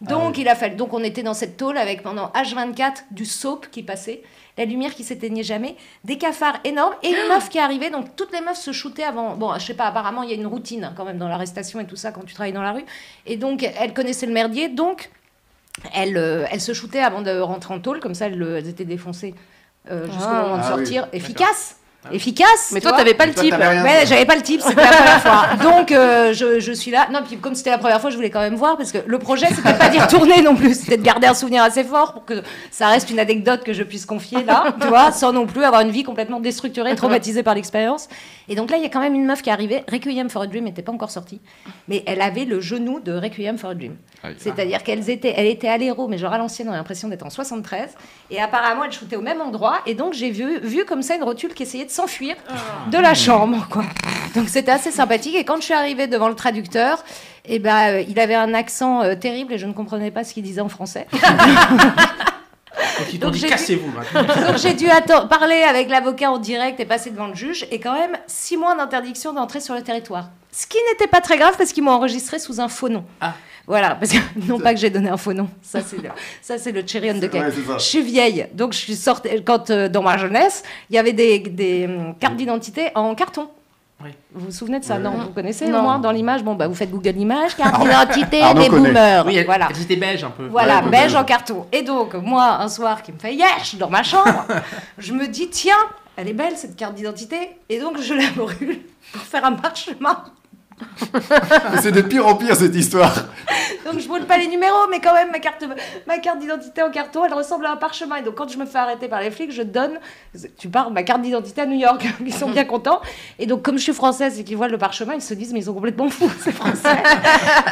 Speaker 3: Donc il a fallu. Donc on était dans cette tôle avec pendant H24 du soap qui passait, la lumière qui s'éteignait jamais, des cafards énormes et une [GASPS] meuf qui arrivait. Donc toutes les meufs se shootaient avant. Bon, je sais pas. Apparemment il y a une routine hein, quand même dans l'arrestation et tout ça quand tu travailles dans la rue. Et donc elle connaissait le merdier. Donc elles, euh, elles se shootaient avant de rentrer en tôle, comme ça elles, elles étaient défoncées euh, jusqu'au
Speaker 6: Ah.
Speaker 3: moment de
Speaker 2: Ah oui,
Speaker 3: sortir. Efficace efficace.
Speaker 6: Mais
Speaker 3: tu
Speaker 6: toi,
Speaker 3: vois.
Speaker 6: t'avais pas le type.
Speaker 3: Ouais, j'avais pas le type, c'était la première [LAUGHS] fois. Donc euh, je, je suis là. Non, puis comme c'était la première fois, je voulais quand même voir parce que le projet, c'était pas d'y retourner non plus, c'était de garder un souvenir assez fort pour que ça reste une anecdote que je puisse confier là, tu vois, sans non plus avoir une vie complètement déstructurée, traumatisée par l'expérience. Et donc là, il y a quand même une meuf qui est arrivée. Requiem for a Dream n'était pas encore sorti, mais elle avait le genou de Requiem for a Dream.
Speaker 4: Aïe.
Speaker 3: C'est-à-dire qu'elle était, elle était à l'héros, mais genre à l'ancienne, on a l'impression d'être en 73. Et apparemment, elle shootait au même endroit. Et donc, j'ai vu, vu comme ça une rotule qui essayait de s'enfuir de la chambre, quoi. Donc, c'était assez sympathique. Et quand je suis arrivée devant le traducteur, eh ben, euh, il avait un accent euh, terrible et je ne comprenais pas ce qu'il disait en français. [LAUGHS]
Speaker 5: Donc
Speaker 3: Donc,
Speaker 5: dit
Speaker 3: j'ai
Speaker 5: cassez-vous maintenant.
Speaker 3: Donc j'ai dû atten- parler avec l'avocat en direct et passer devant le juge et quand même six mois d'interdiction d'entrer sur le territoire. Ce qui n'était pas très grave parce qu'ils m'ont enregistré sous un faux nom.
Speaker 5: Ah.
Speaker 3: Voilà, parce que [LAUGHS] non pas que j'ai donné un faux nom, ça c'est le, ça c'est le cherry on the cake.
Speaker 2: Ouais.
Speaker 3: Je suis vieille, donc je suis sortie quand euh, dans ma jeunesse, il y avait des, des hum, cartes d'identité en carton.
Speaker 5: Oui.
Speaker 3: Vous vous souvenez de ça? Non, vous connaissez
Speaker 6: Non.
Speaker 3: au moins dans l'image? Bon bah vous faites Google Images, carte d'identité des boomers.
Speaker 5: Oui, elle,
Speaker 3: voilà.
Speaker 5: était beige un peu.
Speaker 3: Voilà,
Speaker 2: Ouais,
Speaker 3: beige en carton. Et donc, moi, un soir qui me fait yesh dans ma chambre, [LAUGHS] je me dis, tiens, elle est belle cette carte d'identité. Et donc, je la [LAUGHS] brûle pour faire un parchemin.
Speaker 2: C'est de pire en pire cette histoire.
Speaker 3: Donc, je brûle pas les numéros, mais quand même, ma carte, ma carte d'identité en carton, elle ressemble à un parchemin. Et donc, quand je me fais arrêter par les flics, je donne, tu parles, ma carte d'identité à New York. [LAUGHS] Ils sont bien contents. Et donc, comme je suis française et qu'ils voient le parchemin, ils se disent, mais ils sont complètement fous, ces Français. [LAUGHS]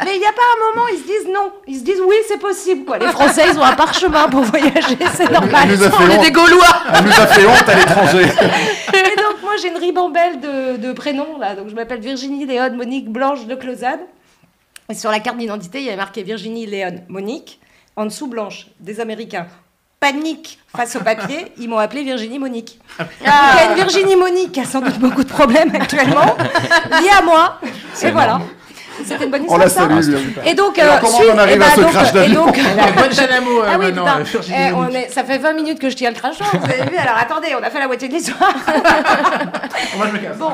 Speaker 3: mais il n'y a pas un moment, ils se disent non. Ils se disent, oui, c'est possible, quoi. Les Français, ils ont un parchemin pour voyager, c'est normal.
Speaker 2: Elle nous a fait
Speaker 6: On est
Speaker 2: honte.
Speaker 6: des Gaulois.
Speaker 2: Elle nous a fait honte à l'étranger.
Speaker 3: Et donc, moi, j'ai une ribambelle de, de prénoms, là. Donc, je m'appelle Virginie Léon Monique Blanche de Closade. Et sur la carte d'identité, il y avait marqué Virginie Léon Monique. En dessous, Blanche, des Américains. Panique face au papier, [LAUGHS] ils m'ont appelée Virginie Monique. Donc, Il y a une Virginie Monique qui a sans doute beaucoup de problèmes actuellement, liée à moi. Et voilà. C'était une bonne
Speaker 2: On
Speaker 3: histoire.
Speaker 2: la
Speaker 3: ça.
Speaker 2: salue. bien.
Speaker 3: Et donc, euh,
Speaker 2: comment
Speaker 3: suite-
Speaker 2: on arrive
Speaker 3: eh
Speaker 2: à
Speaker 3: ben,
Speaker 2: ce
Speaker 3: donc,
Speaker 2: crash d'avion [LAUGHS]
Speaker 5: euh,
Speaker 3: ah oui,
Speaker 5: maintenant,
Speaker 3: putain.
Speaker 5: euh, Virginie
Speaker 3: Eh, on est, ça fait 20 minutes que je tiens le crachant, [LAUGHS] vous avez vu Alors attendez, on a fait la moitié de l'histoire. [LAUGHS]
Speaker 5: Moi je me casse.
Speaker 3: Bon,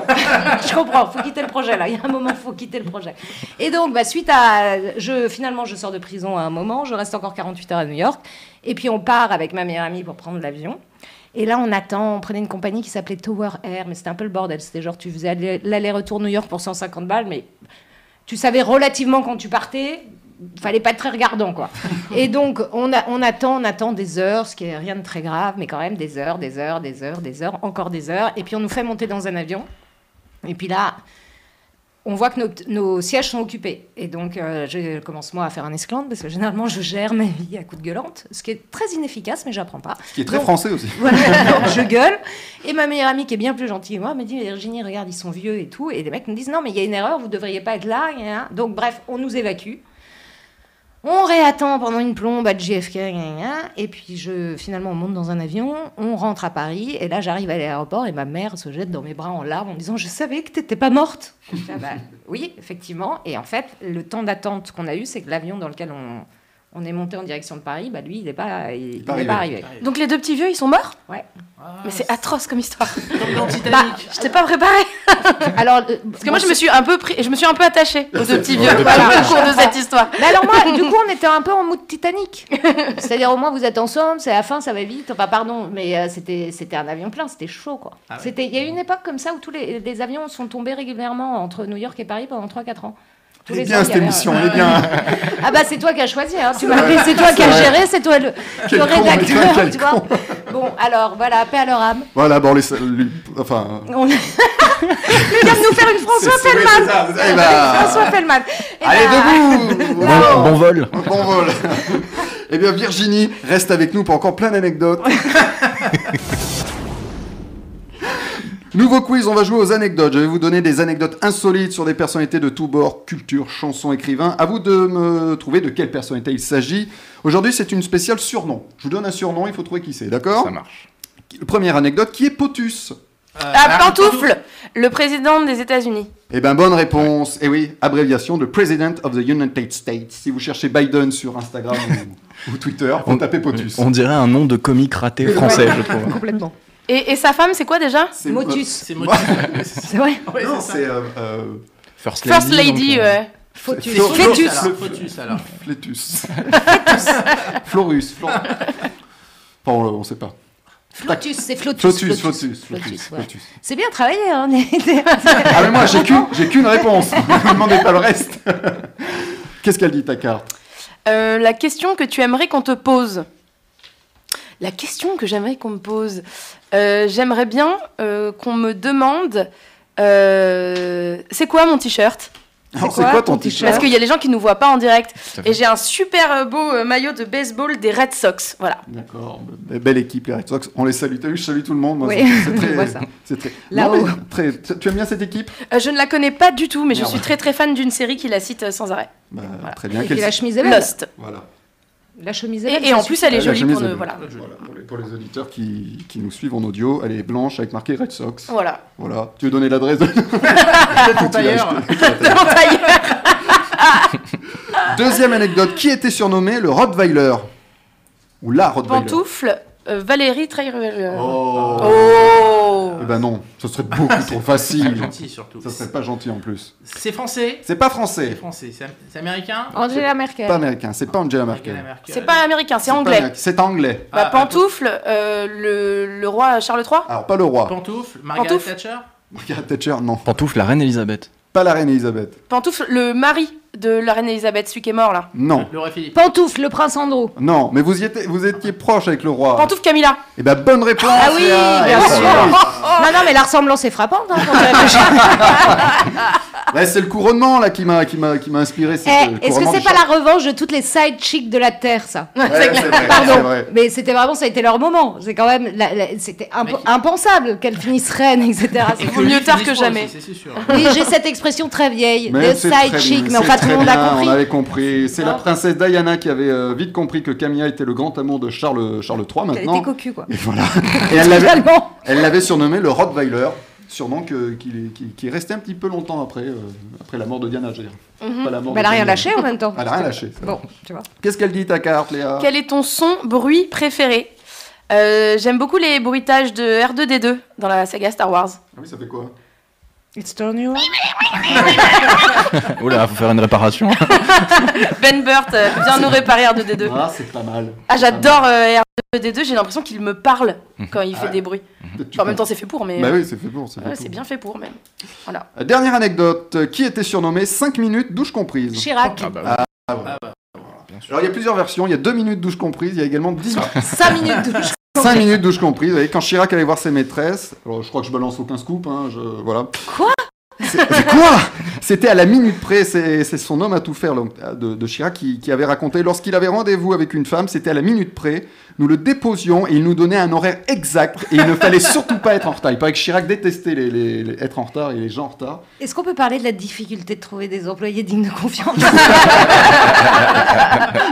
Speaker 3: je comprends, faut quitter le projet là. Il y a un moment, faut quitter le projet. Et donc, bah, suite à, je finalement, je sors de prison à un moment. Je reste encore 48 heures à New York. Et puis on part avec ma meilleure amie pour prendre l'avion. Et là, on attend. On prenait une compagnie qui s'appelait Tower Air, mais c'était un peu le bordel. C'était genre, tu faisais aller- l'aller-retour New York pour 150 balles, mais tu savais relativement quand tu partais. Fallait pas être très regardant, quoi. [LAUGHS] Et donc, on, a- on attend, on attend des heures, ce qui est rien de très grave, mais quand même des heures, des heures, des heures, des heures, encore des heures. Et puis, on nous fait monter dans un avion. Et puis là, on voit que nos, nos sièges sont occupés. Et donc, euh, je commence moi à faire un esclandre, parce que généralement, je gère ma vie à coups de gueulante, ce qui est très inefficace, mais j'apprends pas.
Speaker 2: Ce qui est très
Speaker 3: Donc,
Speaker 2: français aussi. [LAUGHS]
Speaker 3: voilà, [LAUGHS] donc je gueule. Et ma meilleure amie, qui est bien plus gentille que moi, me dit Virginie, regarde, ils sont vieux et tout. Et les mecs me disent Non, mais il y a une erreur, vous devriez pas être là. Donc, bref, on nous évacue. On réattend pendant une plombe à JFK. Et puis, je, finalement, on monte dans un avion. On rentre à Paris. Et là, j'arrive à l'aéroport et ma mère se jette dans mes bras en larmes en disant Je savais que t'étais pas morte. Ah bah, oui, effectivement. Et en fait, le temps d'attente qu'on a eu, c'est que l'avion dans lequel on. On est monté en direction de Paris, bah lui, il n'est pas, il, il
Speaker 2: pas
Speaker 3: est pas
Speaker 2: arrivé.
Speaker 3: arrivé.
Speaker 6: Donc les deux petits vieux, ils sont morts?
Speaker 3: Ouais.
Speaker 6: Mais c'est atroce comme histoire.
Speaker 3: Bah,
Speaker 5: Titanic.
Speaker 6: Je t'ai pas préparé. [LAUGHS]
Speaker 3: Alors, euh,
Speaker 6: Parce que moi, je me suis un peu pris, je me suis un peu attachée aux deux petits vieux
Speaker 2: Ouais,
Speaker 6: voilà, au cours de cette histoire.
Speaker 3: Mais alors moi, du coup, on était un peu en mood Titanic. [LAUGHS] C'est-à-dire au moins vous êtes ensemble, c'est la fin, ça va vite. Enfin pardon, mais euh, c'était c'était un avion plein, c'était chaud quoi.
Speaker 5: Ah ouais.
Speaker 3: C'était il y a eu une époque comme ça où tous les, les avions sont tombés régulièrement entre New York et Paris pendant 3-4 ans. Tous les
Speaker 2: bien
Speaker 3: ans,
Speaker 2: cette émission, elle est bien. [LAUGHS]
Speaker 3: Ah bah c'est toi qui as choisi, hein. tu m'as c'est toi qui as géré, c'est toi le,
Speaker 2: Quel
Speaker 3: le rédacteur,
Speaker 2: quel
Speaker 3: tu vois. Bon alors voilà, paix à leur âme.
Speaker 2: Voilà, bon, les, lui- enfin.
Speaker 3: On... Il vient de nous faire une François
Speaker 2: c'est- eh ben,
Speaker 3: François Fellman. Eh
Speaker 2: Allez,
Speaker 3: ben,
Speaker 2: debout
Speaker 4: Bon, bon vol.
Speaker 2: Bon vol Eh bien, Virginie, reste avec nous pour encore plein d'anecdotes. [LAUGHS] Nouveau quiz, on va jouer aux anecdotes. Je vais vous donner des anecdotes insolites sur des personnalités de tous bords, culture, chansons, écrivains. À vous de me trouver de quelle personnalité il s'agit. Aujourd'hui, c'est une spéciale surnom. Je vous donne un surnom, il faut trouver qui c'est, d'accord
Speaker 4: Ça marche.
Speaker 2: Première anecdote, qui est Potus?
Speaker 5: Euh,
Speaker 6: Ah, Pantoufle, le président des États-Unis.
Speaker 2: Eh ben bonne réponse. Eh oui, abréviation de President of the United States. Si vous cherchez Biden sur Instagram ou, ou Twitter, vous
Speaker 4: On-
Speaker 2: tapez Potus.
Speaker 4: On dirait un nom de comique raté [LAUGHS] français, je trouve.
Speaker 3: Complètement.
Speaker 6: Et, et sa femme, c'est quoi déjà
Speaker 2: C'est-
Speaker 3: Motus.
Speaker 5: C'est motif. [LAUGHS]
Speaker 3: C'est vrai.
Speaker 5: Ouais,
Speaker 2: Non,
Speaker 5: c'est
Speaker 2: euh, euh,
Speaker 4: First
Speaker 6: First Lady,
Speaker 4: donc, euh,
Speaker 6: ouais.
Speaker 3: Fautus.
Speaker 2: Flo-
Speaker 3: Flétus.
Speaker 5: alors.
Speaker 2: Flétus. [LAUGHS] Florus. Flor- Enfin, on, on sait pas.
Speaker 3: Flotus, c'est Flotus.
Speaker 2: Flotus, Flotus, Flotus,
Speaker 3: Flotus, ouais.
Speaker 2: Flotus.
Speaker 3: C'est bien travaillé, hein. [LAUGHS]
Speaker 2: Ah mais moi j'ai qu'une, j'ai qu'une réponse. Ne me demandez pas le reste. Qu'est-ce qu'elle dit ta carte?
Speaker 6: Euh, la question que tu aimerais qu'on te pose. La question que j'aimerais qu'on me pose. Euh, j'aimerais bien euh, qu'on me demande. euh, c'est quoi mon t-shirt?
Speaker 2: Alors c'est
Speaker 3: quoi
Speaker 2: quoi ton t-shirt?
Speaker 6: Parce qu'il y a les gens qui nous voient pas en direct. Et j'ai un super beau maillot de baseball des Red Sox. Voilà.
Speaker 2: D'accord, be- belle équipe les Red Sox. On les salue. T'as vu, je salue tout le monde. Moi,
Speaker 3: Oui,
Speaker 2: c'est- [LAUGHS] très.
Speaker 3: Là-haut.
Speaker 2: Tu aimes bien cette équipe?
Speaker 6: Euh, je ne la connais pas du tout, mais je suis très très fan d'une série qui la cite sans arrêt.
Speaker 2: Bah,
Speaker 6: Voilà.
Speaker 2: Très bien.
Speaker 3: Et
Speaker 2: Quelle-
Speaker 3: la chemise est belle.
Speaker 6: Lost.
Speaker 2: Voilà.
Speaker 3: La chemise est belle.
Speaker 6: Et, et en plus, elle est jolie pour,
Speaker 2: belle.
Speaker 6: voilà.
Speaker 2: Voilà, pour, les, pour les auditeurs qui, qui nous suivent en audio, elle est blanche avec marqué Red Sox.
Speaker 6: Voilà.
Speaker 2: Voilà. Tu veux donner l'adresse de...
Speaker 5: Ton tailleur.
Speaker 6: De mon tailleur.
Speaker 2: Deuxième anecdote. Qui était surnommé le Rottweiler? Ou la Rottweiler?
Speaker 6: Pantoufle, euh, Valérie Trierweiler.
Speaker 2: Oh.
Speaker 6: Oh.
Speaker 2: Eh ben non, ce serait beaucoup trop
Speaker 5: Pas
Speaker 2: facile.
Speaker 5: gentil surtout.
Speaker 2: Ça serait pas gentil en plus.
Speaker 5: C'est français.
Speaker 2: C'est pas
Speaker 5: C'est
Speaker 2: français,
Speaker 5: français. C'est américain?
Speaker 3: Angela Merkel.
Speaker 2: pas américain, c'est pas Angela Merkel.
Speaker 5: Merkel.
Speaker 6: C'est pas américain, c'est anglais.
Speaker 2: C'est anglais.
Speaker 6: Bah,
Speaker 5: Ah,
Speaker 6: Pantoufle, euh, le, le roi Charles III
Speaker 2: Alors pas le roi.
Speaker 5: Pantoufle. Margaret
Speaker 6: Pantoufle?
Speaker 5: Thatcher?
Speaker 2: Margaret Thatcher, non.
Speaker 4: Pantoufle, la reine Elisabeth.
Speaker 2: Pas la reine Elisabeth.
Speaker 6: Pantoufle, le mari de la reine Elisabeth, celui qui est mort là.
Speaker 2: Non.
Speaker 5: Le roi Philippe.
Speaker 3: Pantoufle, le prince Andrew.
Speaker 2: Non, mais vous, y étiez, vous étiez proche avec le roi.
Speaker 6: Pantoufle Camilla.
Speaker 2: Eh ben bonne réponse.
Speaker 3: Ah oui,
Speaker 2: Léa.
Speaker 3: bien sûr. [LAUGHS] Non, non, mais la ressemblance est frappante. hein. [LAUGHS]
Speaker 2: Ouais, c'est le couronnement là qui m'a qui m'a qui m'a inspiré. c'est
Speaker 3: Eh, Est-ce que c'est pas la revanche de toutes les side chicks de la Terre, ça
Speaker 2: Ouais, c'est vrai,
Speaker 3: Pardon,
Speaker 2: c'est vrai.
Speaker 3: mais c'était vraiment, ça a été leur moment. C'est quand même, c'était imp- impensable qu'elle finisse reine, etc. C'est
Speaker 6: mieux tard que jamais.
Speaker 5: C'est sûr.
Speaker 3: Oui, j'ai cette expression très vieille,
Speaker 2: Mais
Speaker 3: de
Speaker 2: c'est
Speaker 3: side
Speaker 2: très
Speaker 3: chick,
Speaker 2: bien,
Speaker 3: mais tout
Speaker 2: très
Speaker 3: monde a
Speaker 2: bien,
Speaker 3: compris.
Speaker 2: On avait compris. C'est la
Speaker 3: Non.
Speaker 2: princesse Diana qui avait euh, vite compris que Camilla était le grand amour de Charles Charles III
Speaker 3: Elle
Speaker 2: maintenant.
Speaker 3: était cocu, quoi.
Speaker 2: Et voilà. [LAUGHS] Et elle l'avait elle surnommé le Rottweiler, surnom que, qui, qui, qui est resté un petit peu longtemps après euh, après la mort de Diana, je veux dire. Pas la mort
Speaker 3: Mais elle
Speaker 2: de
Speaker 3: a rien
Speaker 2: Diana.
Speaker 3: lâché en même temps.
Speaker 2: Elle a rien lâché.
Speaker 3: Bon, tu vois.
Speaker 2: Qu'est-ce qu'elle dit ta carte, Léa?
Speaker 6: Quel est ton son bruit préféré? Euh, J'aime beaucoup les bruitages de R2D2 dans la saga Star Wars.
Speaker 2: Ah oui, ça fait quoi?
Speaker 3: It's turn you. [LAUGHS]
Speaker 4: Oula, faut faire une réparation. [LAUGHS]
Speaker 6: Ben Burt, euh, viens nous réparer R2D2.
Speaker 2: Ah, c'est pas mal.
Speaker 6: Ah, j'adore euh, R2D2, j'ai l'impression qu'il me parle quand il fait
Speaker 2: ouais.
Speaker 6: des bruits. Enfin, en même temps, c'est fait pour, mais
Speaker 2: Bah oui, c'est fait pour. c'est
Speaker 6: ouais, bien fait pour même. Voilà.
Speaker 2: Euh, Dernière anecdote. Euh, Qui était surnommé 5 minutes douche comprise
Speaker 3: Chirac.
Speaker 4: Ah bah
Speaker 2: Alors il y a plusieurs versions. Il y a 2 minutes douche comprise. Il y a également 10
Speaker 3: 5 minutes douche.
Speaker 2: 5 minutes douche comprise. Vous voyez, quand Chirac allait voir ses maîtresses, alors je crois que je balance aucun scoop, hein, je, voilà.
Speaker 3: Quoi?
Speaker 2: Quoi? C'était à la minute près, c'est son homme à tout faire de, de Chirac qui, qui avait raconté, lorsqu'il avait rendez-vous avec une femme, c'était à la minute près, nous le déposions et il nous donnait un horaire exact et il ne fallait surtout pas être en retard. Il paraît que Chirac détestait les, les- les- être en retard et les gens en retard.
Speaker 3: Est-ce qu'on peut parler de la difficulté de trouver des employés dignes de confiance? [LAUGHS]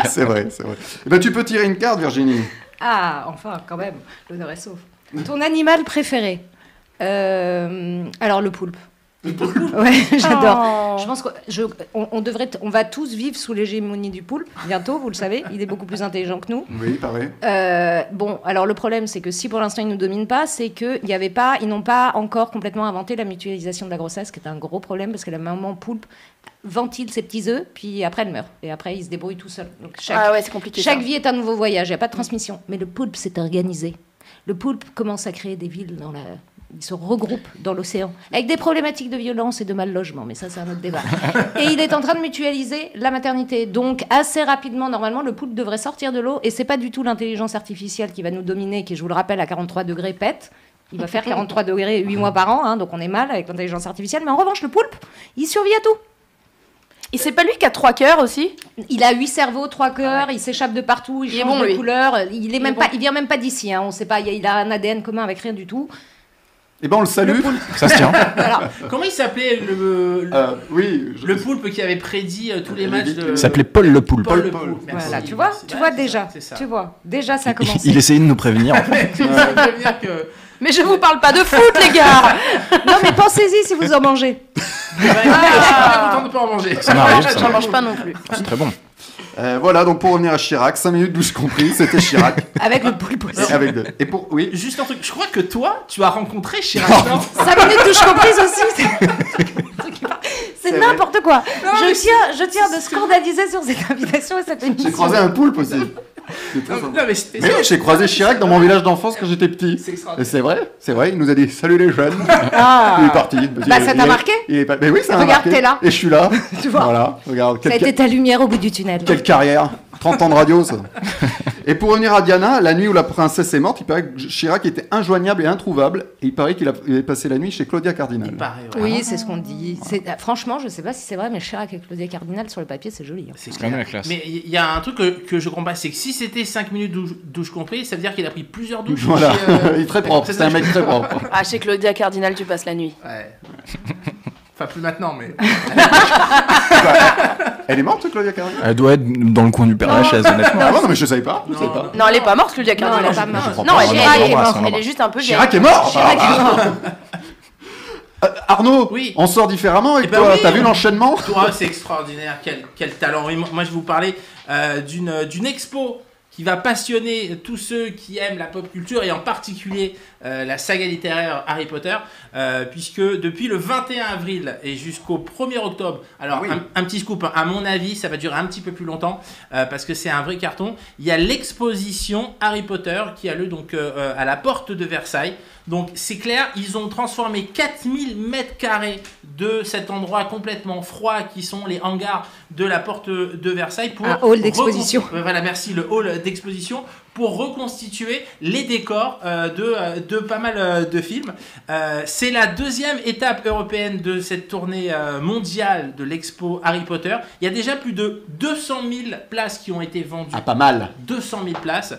Speaker 2: C'est vrai, c'est vrai. Eh ben, tu peux tirer une carte, Virginie.
Speaker 3: Ah, enfin, quand même, l'honneur est sauf. Ton animal préféré? Euh, Alors, le poulpe. [LAUGHS] Ouais, j'adore.
Speaker 6: Oh.
Speaker 3: Je pense qu'on on, devrait, on va tous vivre sous l'hégémonie du poulpe bientôt, vous le savez. Il est beaucoup plus intelligent que nous.
Speaker 2: Oui, pareil.
Speaker 3: Euh, bon, alors le problème, c'est que si pour l'instant ils nous dominent pas, c'est que il y avait pas, ils n'ont pas encore complètement inventé la mutualisation de la grossesse, qui est un gros problème parce que la maman poulpe ventile ses petits œufs, puis après elle meurt et après il se débrouille tout seul. Donc chaque,
Speaker 6: Ah ouais, c'est compliqué.
Speaker 3: chaque
Speaker 6: ça.
Speaker 3: vie est un nouveau voyage, il n'y a pas de transmission. Mais le poulpe s'est organisé. Le poulpe commence à créer des villes dans la. Il se regroupe dans l'océan avec des problématiques de violence et de mal logement, mais ça c'est un autre débat. [LAUGHS] et il est en train de mutualiser la maternité. Donc assez rapidement, normalement, le poulpe devrait sortir de l'eau et c'est pas du tout l'intelligence artificielle qui va nous dominer, qui je vous le rappelle à 43 degrés pète. Il va faire 43 degrés 8 mois par an, hein, donc on est mal avec l'intelligence artificielle. Mais en revanche, le poulpe, il survit à tout.
Speaker 6: Et c'est pas lui qui a trois cœurs aussi?
Speaker 3: Il a huit cerveaux, trois cœurs, il s'échappe de partout, il,
Speaker 6: Il est
Speaker 3: change
Speaker 6: bon,
Speaker 3: de
Speaker 6: lui.
Speaker 3: couleur. Il est
Speaker 6: est
Speaker 3: même
Speaker 6: bon.
Speaker 3: pas, il vient même pas d'ici. Hein, on sait pas. Il a un ADN commun avec rien du tout.
Speaker 2: Eh ben on le salue.
Speaker 4: Ça se tient. [LAUGHS]
Speaker 3: Voilà.
Speaker 5: Comment il s'appelait le, le,
Speaker 2: Euh, oui. je-
Speaker 5: le poulpe qui avait prédit euh, tous les matchs de.
Speaker 4: Il s'appait Paul le Poulpe.
Speaker 5: Paul le
Speaker 2: Paul.
Speaker 5: poulpe. merci.
Speaker 3: voilà, tu vois, tu vois déjà,
Speaker 5: ça, c'est ça.
Speaker 3: tu vois, déjà ça a
Speaker 4: Il, il essayait de nous prévenir. [LAUGHS] en fait.
Speaker 5: Que.
Speaker 6: Mais je vous parle pas de foot, les gars
Speaker 3: non mais pensez-y si vous en mangez.
Speaker 5: Je suis très content de pas en manger.
Speaker 4: Ça m'arrive, [LAUGHS]
Speaker 6: J'en
Speaker 4: m'arrive.
Speaker 6: mange pas non plus.
Speaker 4: C'est très bon.
Speaker 2: Euh, voilà, donc pour revenir à Chirac, 5 minutes douche compris, c'était Chirac. [LAUGHS]
Speaker 3: Avec le poulpe aussi.
Speaker 2: Et avec de- Et pour. Oui.
Speaker 5: Juste un truc, je crois que toi, tu as rencontré Chirac. non
Speaker 3: 5 [LAUGHS] minutes touche comprise aussi. c'est- [LAUGHS] n'importe quoi. je, tiens, je tiens de scandaliser sur cette invitation et cette émission.
Speaker 2: J'ai croisé un poulpe aussi.
Speaker 5: Non, non, mais
Speaker 2: Mais oui, j'ai croisé Chirac dans mon village d'enfance quand j'étais petit.
Speaker 5: C'est
Speaker 2: Et
Speaker 5: extraordinaire.
Speaker 2: c'est vrai, c'est vrai, il nous a dit salut les jeunes.
Speaker 3: Ah.
Speaker 2: Il est parti.
Speaker 3: Bah, ça t'a marqué
Speaker 2: il est pas- Mais oui, ça m'a
Speaker 3: Regarde,
Speaker 2: marqué.
Speaker 3: t'es là.
Speaker 2: Et je suis là. [LAUGHS]
Speaker 3: Tu vois
Speaker 2: Voilà, regarde.
Speaker 3: Ça a été ta lumière au bout du tunnel.
Speaker 2: quelle carrière 30 ans de radio, ça. [LAUGHS] Et pour revenir à Diana, la nuit où la princesse est morte, il paraît que Chirac était injoignable et introuvable. Et il paraît qu'il avait passé la nuit chez Claudia Cardinal.
Speaker 5: Il paraît, ouais.
Speaker 3: Oui, c'est ce qu'on dit. C'est- Franchement, je sais pas si c'est vrai, mais Chirac et Claudia Cardinal sur le papier, c'est joli. hein.
Speaker 5: C'est
Speaker 4: quand même la classe.
Speaker 5: Mais il y a un truc que, que je comprends pas, c'est que si c'était 5 minutes douche, douche compris, ça veut dire qu'il a pris plusieurs douches.
Speaker 2: Voilà,
Speaker 5: chez, euh, [LAUGHS]
Speaker 2: il est très propre,
Speaker 5: c'est
Speaker 2: un mec très propre.
Speaker 6: Ah, chez Claudia Cardinal, tu passes la nuit.
Speaker 5: Ouais. Enfin, plus maintenant, mais. [LAUGHS] [LAUGHS]
Speaker 2: Elle est morte, Claudia Cardinal
Speaker 4: Elle doit être dans le coin du Père Lachaise, honnêtement.
Speaker 2: Ah bon, non, mais je savais pas. Je
Speaker 5: Non,
Speaker 2: savais pas.
Speaker 5: non.
Speaker 6: Non, elle est pas morte, Claudia
Speaker 3: Non,
Speaker 6: Cardinal.
Speaker 3: elle est pas morte.
Speaker 2: crois
Speaker 6: Non, elle,
Speaker 2: Ah,
Speaker 6: elle est-
Speaker 4: non,
Speaker 6: elle est juste un peu.
Speaker 2: Chirac est mort
Speaker 3: Chirac est mort.
Speaker 2: Euh, Arnaud,
Speaker 5: Oui.
Speaker 2: on sort différemment avec
Speaker 5: Eh ben
Speaker 2: toi.
Speaker 5: oui.
Speaker 2: T'as vu l'enchaînement?
Speaker 5: Toi, c'est extraordinaire, quel, quel talent. Moi, je vais vous parler euh, d'une d'une expo qui va passionner tous ceux qui aiment la pop culture et en particulier euh, la saga littéraire Harry Potter, euh, puisque depuis le 21 avril et jusqu'au 1er octobre, alors
Speaker 2: Oui.
Speaker 5: un, un petit scoop, hein, à mon avis, ça va durer un petit peu plus longtemps euh, parce que c'est un vrai carton. Il y a l'exposition Harry Potter qui a lieu donc euh, à la porte de Versailles. Donc c'est clair, ils ont transformé 4000 mètres carrés de cet endroit complètement froid qui sont les hangars de la porte de Versailles pour
Speaker 3: Un hall d'exposition.
Speaker 5: Voilà, merci, le hall d'exposition pour reconstituer les décors euh, de, euh, de pas mal euh, de films. Euh, c'est la deuxième étape européenne de cette tournée mondiale de l'expo Harry Potter. Il y a déjà plus de 200 000 places qui ont été vendues.
Speaker 2: Ah, pas mal.
Speaker 5: 200 000 places,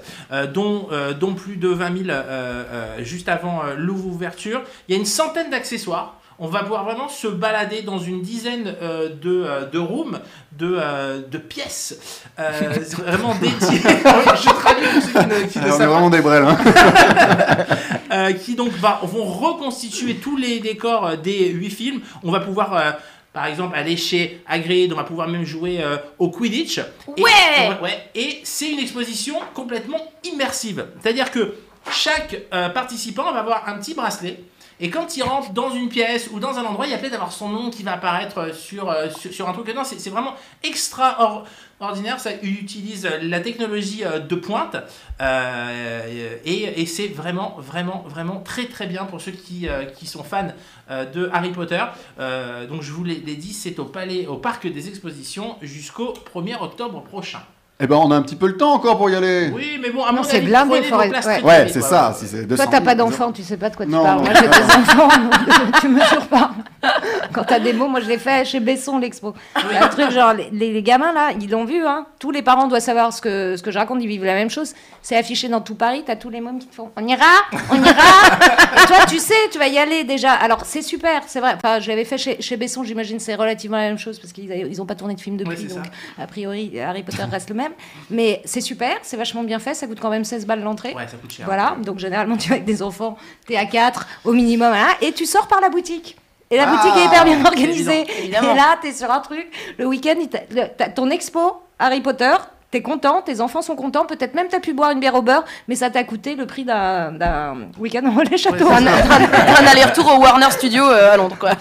Speaker 5: dont, dont plus de 20 000 euh, euh, juste avant l'ouverture. Il y a une centaine d'accessoires. On va pouvoir vraiment se balader dans une dizaine euh, de, euh, de rooms, de, euh, de pièces, euh, [LAUGHS] vraiment [LAUGHS] dédiées. Je traduis pour ceux qui ne, qui ne
Speaker 2: on est
Speaker 5: savent pas.
Speaker 2: vraiment des brels. Hein. [LAUGHS]
Speaker 5: Euh, qui donc va, vont reconstituer tous les décors des huit films. On va pouvoir, euh, par exemple, aller chez Hagrid, on va pouvoir même jouer euh, au Quidditch. Et,
Speaker 6: Ouais
Speaker 5: va- ouais, et c'est une exposition complètement immersive. C'est-à-dire que chaque euh, participant va avoir un petit bracelet. Et quand il rentre dans une pièce ou dans un endroit, il a peut-être d'avoir son nom qui va apparaître euh, sur, euh, sur, sur un truc. Non, c'est vraiment extraordinaire. Ça utilise la technologie euh, de pointe. Euh, et et c'est vraiment, vraiment, vraiment très, très bien pour ceux qui, euh, qui sont fans euh, de Harry Potter. Euh, donc, je vous l'ai dit, c'est au, palais, au Parc des Expositions jusqu'au 1er octobre prochain.
Speaker 2: Eh ben, on a un petit peu le temps encore pour y aller.
Speaker 5: Oui, mais bon, à mon
Speaker 3: c'est
Speaker 5: avis,
Speaker 3: blindé,
Speaker 5: vos
Speaker 3: être-
Speaker 5: places
Speaker 3: ouais.
Speaker 2: Ouais, c'est ça. Si c'est 200
Speaker 3: Toi, t'as
Speaker 2: 000,
Speaker 3: pas d'enfant, tu sais pas de quoi tu
Speaker 2: Non,
Speaker 3: parles.
Speaker 2: non.
Speaker 3: Moi, j'ai des [LAUGHS] enfants, donc tu mesures pas. Quand t'as des mots, moi, je l'ai fait chez Besson, l'expo. C'est un truc genre, les, les gamins, là, ils l'ont vu, hein. Tous les parents doivent savoir ce que, ce que je raconte, ils vivent la même chose. C'est affiché dans tout Paris, t'as tous les mômes qui te font On ira On ira Et toi, tu sais, tu vas y aller déjà. Alors, c'est super, c'est vrai. Enfin, je l'avais fait chez, chez Besson, j'imagine, c'est relativement la même chose parce qu'ils ils ont pas tourné de film depuis,
Speaker 5: Ouais, c'est
Speaker 3: donc
Speaker 5: ça.
Speaker 3: a priori, Harry Potter reste le même. Mais c'est super, c'est vachement bien fait, ça coûte quand même 16 balles l'entrée.
Speaker 5: Ouais, ça coûte cher.
Speaker 3: Voilà, donc généralement tu vas avec des enfants, t'es à 4 au minimum, et tu sors par la boutique. Et la
Speaker 2: Ah,
Speaker 3: boutique est hyper bien organisée.
Speaker 6: évidemment.
Speaker 3: Et là, t'es sur un truc, le week-end, ton expo Harry Potter, t'es content, tes enfants sont contents, peut-être même t'as pu boire une bière au beurre, mais ça t'a coûté le prix d'un d'un week-end au relais château.
Speaker 6: Un, [LAUGHS] un- un aller-retour au Warner Studio euh, à Londres, quoi. [LAUGHS]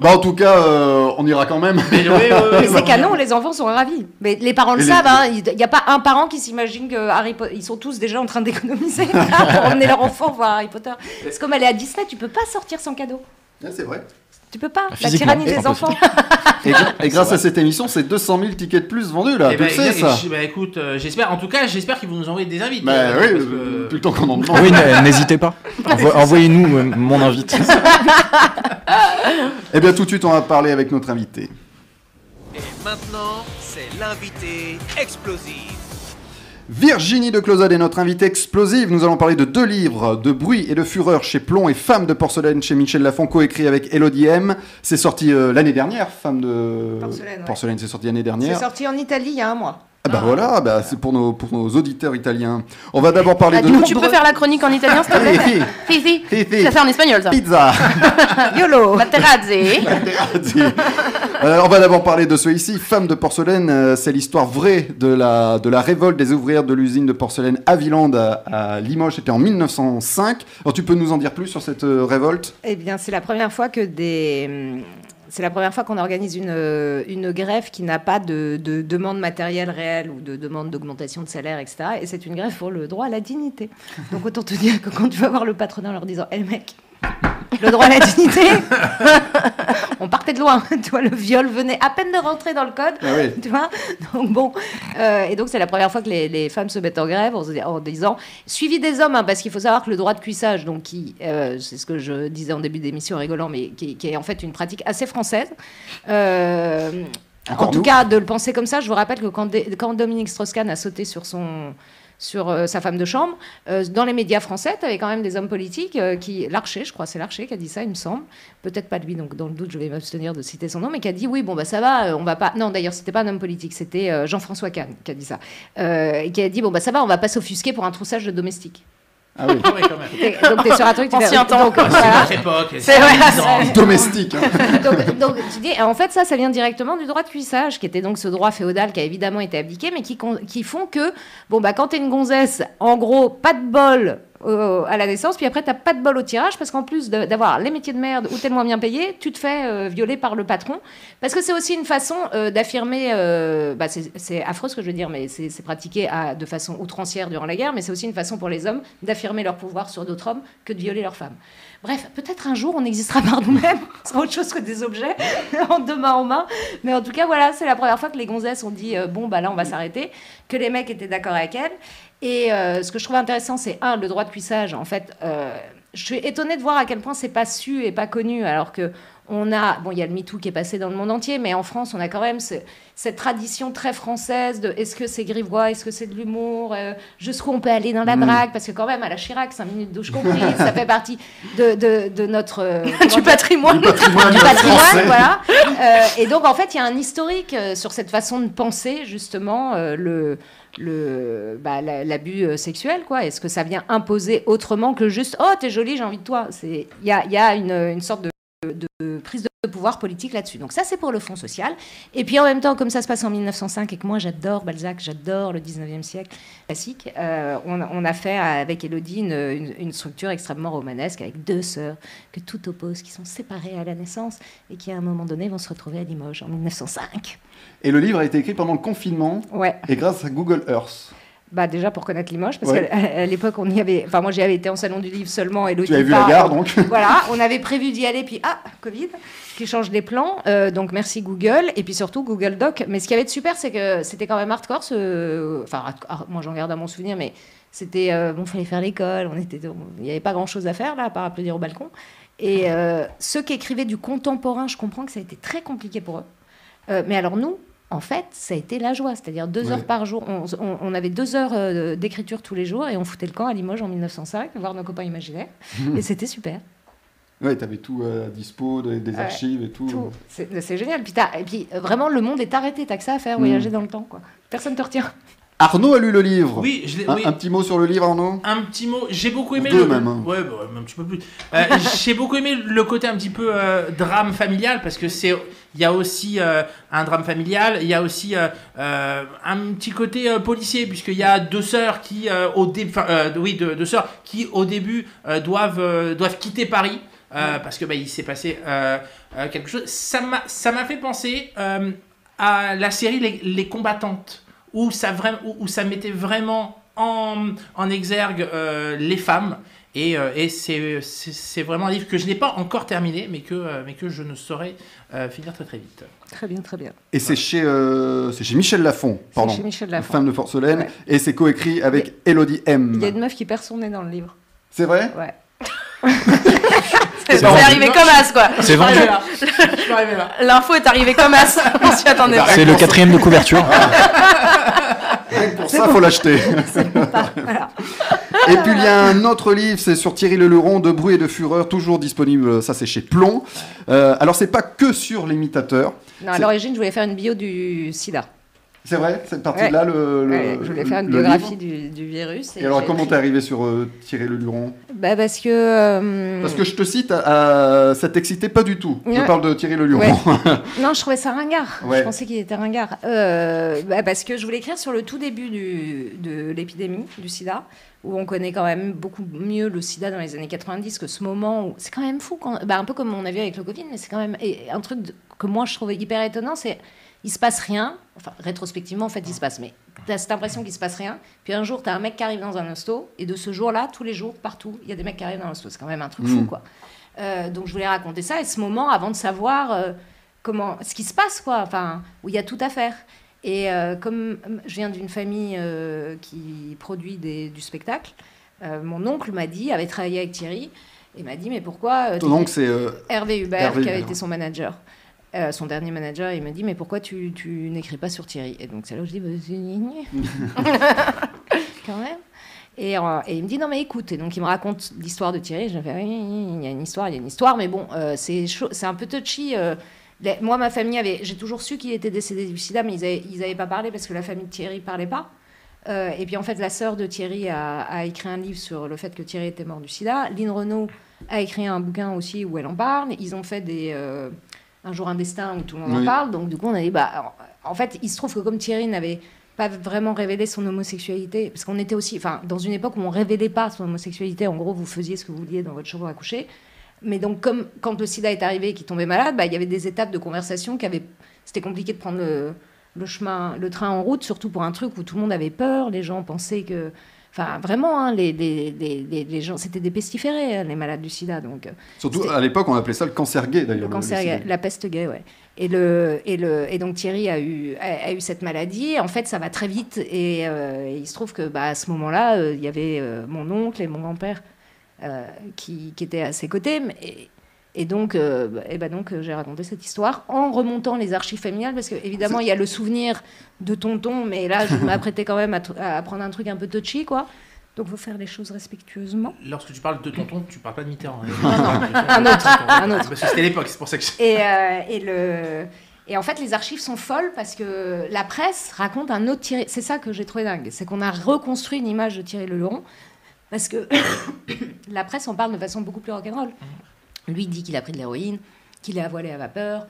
Speaker 2: Bah, en tout cas, euh, on ira quand même.
Speaker 5: Mais oui, oui, oui,
Speaker 3: Mais
Speaker 5: oui,
Speaker 3: c'est canon, les enfants sont ravis. Mais les parents le savent, hein, il n'y a pas un parent qui s'imagine que Harry Potter. Ils sont tous déjà en train d'économiser [LAUGHS] pour emmener leur enfant voir Harry Potter. C'est comme aller à Disney, tu peux pas sortir sans cadeau.
Speaker 2: Ah, c'est vrai.
Speaker 3: Tu peux pas. La
Speaker 4: Physiquement,
Speaker 3: tyrannie des enfants.
Speaker 2: Et, et grâce à cette émission, c'est 200 000 tickets de plus vendus là.
Speaker 5: Eh
Speaker 2: tu
Speaker 5: ben,
Speaker 2: le sais
Speaker 5: et-
Speaker 2: ça.
Speaker 5: et- bah, écoute, euh, j'espère. En tout cas, j'espère qu'ils vont nous envoyer des invités.
Speaker 2: Bah
Speaker 5: euh,
Speaker 2: oui,
Speaker 5: parce
Speaker 2: euh,
Speaker 5: que-
Speaker 2: plus le temps qu'on en demande.
Speaker 4: Oui, n'hésitez pas. Envo- [LAUGHS] Envoyez-nous euh, mon invite. [LAUGHS]
Speaker 2: Eh bien, tout de suite, on va parler avec notre invité.
Speaker 1: Et maintenant, c'est l'invité explosif.
Speaker 2: Virginie de Closade est notre invitée explosive. Nous allons parler de deux livres, De bruit et de fureur chez Plomb et Femme de porcelaine chez Michel Lafon, coécrit avec Elodie M. C'est sorti euh, l'année dernière, Femme de
Speaker 3: Porcelaine, ouais.
Speaker 2: c'est sorti l'année
Speaker 3: C'est
Speaker 2: dernière.
Speaker 3: sorti en Italie il y a un mois.
Speaker 2: Ah bah voilà, bah, c'est pour nos, pour nos auditeurs italiens. On va d'abord parler
Speaker 6: Ah,
Speaker 2: de...
Speaker 6: du coup, tu peux faire la chronique en italien, s'il te plaît
Speaker 2: Fifi,
Speaker 6: Fifi.
Speaker 2: Fifi,
Speaker 6: Ça fait en espagnol, ça.
Speaker 2: pizza [LAUGHS]
Speaker 3: YOLO
Speaker 6: Materazzi.
Speaker 2: Euh, on va d'abord parler de ceux ici. Femme de porcelaine, euh, c'est l'histoire vraie de la, de la révolte des ouvrières de l'usine de porcelaine Aviland à, à Limoges. C'était en 1905. Alors tu peux nous en dire plus sur cette euh, révolte?
Speaker 3: Eh bien, c'est la première fois que des. C'est la première fois qu'on organise une, euh, grève qui n'a pas de, de demande matérielle réelle ou de demande d'augmentation de salaire, etc. Et c'est une grève pour le droit à la dignité. Donc autant te dire que quand tu vas voir le patronat en leur disant Hé mec, le droit à la dignité, [LAUGHS] on partait de loin. [LAUGHS] Tu vois, le viol venait à peine de rentrer dans le code.
Speaker 2: Ah oui.
Speaker 3: Tu vois? Donc bon, euh, et donc c'est la première fois que les, les femmes se mettent en grève en, disant suivi des hommes, hein, parce qu'il faut savoir que le droit de cuissage, donc qui, euh, c'est ce que je disais en début d'émission rigolant, mais qui, qui est en fait une pratique assez française. Euh, en tout
Speaker 2: nous.
Speaker 3: cas, de le penser comme ça, je vous rappelle que quand, quand Dominique Strauss-Kahn a sauté sur son sur euh, sa femme de chambre, euh, dans les médias français, tu avais quand même des hommes politiques euh, qui, Larcher, je crois, c'est Larcher qui a dit ça, il me semble, peut-être pas lui, donc dans le doute, je vais m'abstenir de citer son nom, mais qui a dit oui, bon bah ça va, on va pas. Non, d'ailleurs, c'était pas un homme politique, c'était Jean-François Kahn qui a dit ça, et qui a dit bon bah ça va, on va pas s'offusquer pour un troussage de domestique.
Speaker 2: Ah oui, [LAUGHS]
Speaker 5: Ouais, quand même.
Speaker 3: T'es- Donc t'es sur un truc, tu fais-
Speaker 6: Ancien temps.
Speaker 3: donc,
Speaker 5: Ah, C'est époque.
Speaker 6: C'est vrai. [LAUGHS]
Speaker 2: domestique. hein. [LAUGHS]
Speaker 3: donc, donc, tu dis, en fait, ça, ça vient directement du droit de cuissage, qui était donc ce droit féodal qui a évidemment été abdiqué, mais qui, qui font que, bon, bah, quand t'es une gonzesse, en gros, pas de bol à la naissance, puis après, t'as pas de bol au tirage, parce qu'en plus d'avoir les métiers de merde ou tellement bien payé, tu te fais euh, violer par le patron. Parce que c'est aussi une façon euh, d'affirmer, euh, bah, c'est affreux ce que je veux dire, mais c'est pratiqué de façon outrancière durant la guerre, mais c'est aussi une façon pour les hommes d'affirmer leur pouvoir sur d'autres hommes que de violer leurs femmes. Bref, peut-être un jour on existera par nous-mêmes, [LAUGHS] ce sera autre chose que des objets, [LAUGHS] en deux mains en main. Mais en tout cas, voilà, c'est la première fois que les gonzesses ont dit bon, bah là on va s'arrêter, que les mecs étaient d'accord avec elles. Et euh, ce que je trouve intéressant, c'est un, le droit de cuissage. En fait, euh, je suis étonnée de voir à quel point c'est pas su et pas connu, alors que on a, bon, il y a le MeToo qui est passé dans le monde entier, mais en France, on a quand même ce- cette tradition très française de est-ce que c'est grivois, est-ce que c'est de l'humour, euh, jusqu'où on peut aller dans la
Speaker 2: Mm.
Speaker 3: drague, parce que quand même, à la Chirac, 5 minutes douche comprise, [LAUGHS] ça fait partie de, de, de notre... euh, comment
Speaker 6: Du patrimoine.
Speaker 2: Patrimoine
Speaker 3: du patrimoine, voilà. Euh, et donc, en fait, il y a un historique sur cette façon de penser, justement, le le bah, la- l'abus euh, sexuel quoi. Est-ce que ça vient imposer autrement que juste oh t'es jolie j'ai envie de toi? C'est il y a, y a une, une sorte de, de prise de pouvoir politique là-dessus. Donc ça c'est pour le fond social. Et puis en même temps comme ça se passe en 1905 et que moi j'adore Balzac j'adore le 19e siècle classique euh, on, a- on a fait avec Elodie une, une- une structure extrêmement romanesque avec deux sœurs que tout oppose qui sont séparées à la naissance et qui à un moment donné vont se retrouver à Limoges en 1905
Speaker 2: Et le livre a été écrit pendant le confinement
Speaker 3: ouais.
Speaker 2: et grâce à Google Earth.
Speaker 3: Bah déjà pour connaître Limoges, parce
Speaker 2: Ouais.
Speaker 3: qu'à à l'époque on y avait, enfin moi j'y avais été en salon du livre seulement et l'autre
Speaker 2: Tu avais vu la gare donc [LAUGHS]
Speaker 3: Voilà, on avait prévu d'y aller, puis ah, Covid, qui change les plans. Euh, donc merci Google, et puis surtout Google Doc. Mais ce qui avait de super, c'est que c'était quand même hardcore. Ce... Enfin, hardcore, moi j'en garde à mon souvenir, mais c'était euh, bon, fallait faire l'école. On était, il n'y avait pas grand chose à faire là, à part applaudir au balcon. Et euh, ceux qui écrivaient du contemporain, je comprends que ça a été très compliqué pour eux. Euh, mais alors nous, en fait, ça a été la joie. C'est-à-dire deux
Speaker 2: Ouais.
Speaker 3: heures par jour. On, on- on avait deux heures euh, d'écriture tous les jours et on foutait le camp à Limoges en 1905, voir nos copains imaginaires. et c'était super.
Speaker 2: Ouais, t'avais tout euh, à dispo, des, des
Speaker 3: Ouais,
Speaker 2: archives et tout.
Speaker 3: Tout. C'est génial. Puis, t'as- et puis euh, vraiment, le monde est arrêté. T'as que ça à faire,
Speaker 2: Mm.
Speaker 3: voyager dans le temps. Quoi. Personne te retient.
Speaker 2: Arnaud a lu le livre.
Speaker 5: Oui, je l'ai.
Speaker 2: Un,
Speaker 5: oui.
Speaker 2: un petit mot sur le livre, Arnaud?
Speaker 5: Un petit mot, j'ai beaucoup aimé
Speaker 2: Deux
Speaker 5: le
Speaker 2: même, hein.
Speaker 5: ouais, bah, même un petit peu plus. Euh, [LAUGHS] j'ai beaucoup aimé le côté un petit peu euh, drame familial parce que c'est il y a aussi euh, un drame familial, il y a aussi euh, euh, un petit côté policier puisqu'il y a deux sœurs qui au début oui deux, deux sœurs qui au début doivent doivent quitter Paris parce que bah, il s'est passé quelque chose. Ça m'a ça m'a fait penser à la série Les, Les combattantes où ça, vraiment, où, où ça mettait vraiment en, en exergue les femmes. Et, euh, et c'est vraiment un livre que je n'ai pas encore terminé, mais que, euh, mais que je ne saurais euh, finir très très vite.
Speaker 3: Très bien, très bien.
Speaker 2: Et c'est chez, euh, c'est chez Michel Lafon, pardon.
Speaker 3: chez Michel Lafon.
Speaker 2: Femme de porcelaine.
Speaker 3: Ouais.
Speaker 2: Et c'est coécrit avec Elodie M.
Speaker 3: Il y a une meuf qui perd son nez dans le livre.
Speaker 2: C'est vrai?
Speaker 3: Ouais. [LAUGHS]
Speaker 6: C'est arrivé comme as, quoi.
Speaker 4: C'est vendu.
Speaker 5: Je suis arrivé là.
Speaker 6: L'info est arrivée comme as. [LAUGHS] On s'y attendait pas.
Speaker 4: C'est le quatrième de couverture. [LAUGHS]
Speaker 2: Pour ça, faut l'acheter.
Speaker 3: Voilà.
Speaker 2: Et puis il y a un autre livre, c'est sur Thierry Leluron, De bruit et de fureur, toujours disponible, ça c'est chez Plomb. Euh, alors c'est pas que sur l'imitateur.
Speaker 3: Non, à l'origine, je voulais faire une bio du sida.
Speaker 2: C'est vrai, cette partie
Speaker 3: Ouais.
Speaker 2: là, le, le-
Speaker 3: Ouais, je voulais faire une biographie du, du virus.
Speaker 2: Et alors, comment t'es arrivé sur euh, Thierry Le Luron
Speaker 3: bah Parce que. euh,
Speaker 2: Parce que je te cite, ça t'excitait pas du tout. Je parle de Thierry Le Luron. [LAUGHS]
Speaker 3: Non, je trouvais ça ringard. Je pensais qu'il était ringard. Euh, bah, parce que je voulais écrire sur le tout début du, de l'épidémie du sida, où on connaît quand même beaucoup mieux le sida dans les années 90 que ce moment où. C'est quand même fou, quand... bah, un peu comme on a vu avec le Covid, mais c'est quand même. Et un truc que moi je trouvais hyper étonnant, c'est. Il se passe rien, enfin rétrospectivement en fait il se passe, mais t'as cette impression qu'il se passe rien. Puis un jour t'as un mec qui arrive dans un hosto, et de ce jour-là, tous les jours, partout, il y a des mecs qui arrivent dans l'hosto. C'est quand même un truc fou
Speaker 2: Mm.
Speaker 3: quoi. Euh, donc je voulais raconter ça et ce moment avant de savoir euh, comment ce qui se passe quoi enfin où il y a tout à faire et euh, comme je viens d'une famille qui produit des- du spectacle mon oncle m'a dit avait travaillé avec Thierry et m'a dit mais pourquoi
Speaker 2: Ton
Speaker 3: tu-
Speaker 2: oncle, c'est.
Speaker 3: Hervé Hubert
Speaker 2: Hervé
Speaker 3: qui avait
Speaker 2: Hubert.
Speaker 3: été son manager euh, son dernier manager il m'a dit mais pourquoi tu, tu n'écris pas sur Thierry? Et donc c'est là où je dis bah, c'est- [LAUGHS] quand même. Et, euh, et il me dit non mais écoute. Et donc il me raconte l'histoire de Thierry. Je fais oui, il y a une histoire il y a une histoire. Mais bon euh, c'est c'est un peu touchy les- moi ma famille avait j'ai toujours su qu'il était décédé du sida mais ils avaient, ils avaient pas parlé parce que la famille de Thierry parlait pas. Et puis en fait la sœur de Thierry a, a écrit un livre sur le fait que Thierry était mort du sida. Lynn Renault a écrit un bouquin aussi où elle en parle. Ils ont fait des un jour un destin où tout le monde en parle donc du coup on a dit bah en en fait il se trouve que comme Thierry n'avait pas vraiment révélé son homosexualité, parce qu'on était aussi, enfin, dans une époque où on révélait pas son homosexualité, en gros, vous faisiez ce que vous vouliez dans votre chambre à coucher. Mais donc, comme quand le sida est arrivé et qu'il tombait malade, bah, il y avait des étapes de conversation qui avaient. C'était compliqué de prendre le, le chemin, le train en route, surtout pour un truc où tout le monde avait peur, les gens pensaient que. Enfin, vraiment, hein, les, les, les, gens, c'était des pestiférés, hein, les malades du sida. Donc, euh,
Speaker 2: Surtout à l'époque, on appelait ça le cancer gay d'ailleurs.
Speaker 3: le cancer, gay, la peste gay, ouais. Et, le, et, le, et donc Thierry a eu, a, a eu cette maladie. Et en fait, ça va très vite. Et, euh, il se trouve que bah, à ce moment-là, euh, il y avait euh, mon oncle et mon grand-père qui, qui étaient à ses côtés. Mais- Et, donc, euh, bah, et bah donc euh, j'ai raconté cette histoire en remontant les archives familiales. Parce qu'évidemment, il y a le souvenir de tonton. Mais là, je [LAUGHS] m'apprêtais quand même à, à prendre un truc un peu touchy, quoi. Donc, il faut faire les choses respectueusement.
Speaker 5: Lorsque tu parles de tonton, tu parles pas de Mitterrand. hein.
Speaker 3: un autre, un autre.
Speaker 5: Parce que c'était l'époque, c'est pour ça que je...
Speaker 3: Et, euh, et, le... et en fait, les archives sont folles parce que la presse raconte un autre Thierry. C'est ça que j'ai trouvé dingue. C'est qu'on a reconstruit une image de Thierry Leluron parce que [COUGHS] la presse en parle de façon beaucoup plus rock'n'roll. Lui dit qu'il a pris de l'héroïne, qu'il est voilé à vapeur,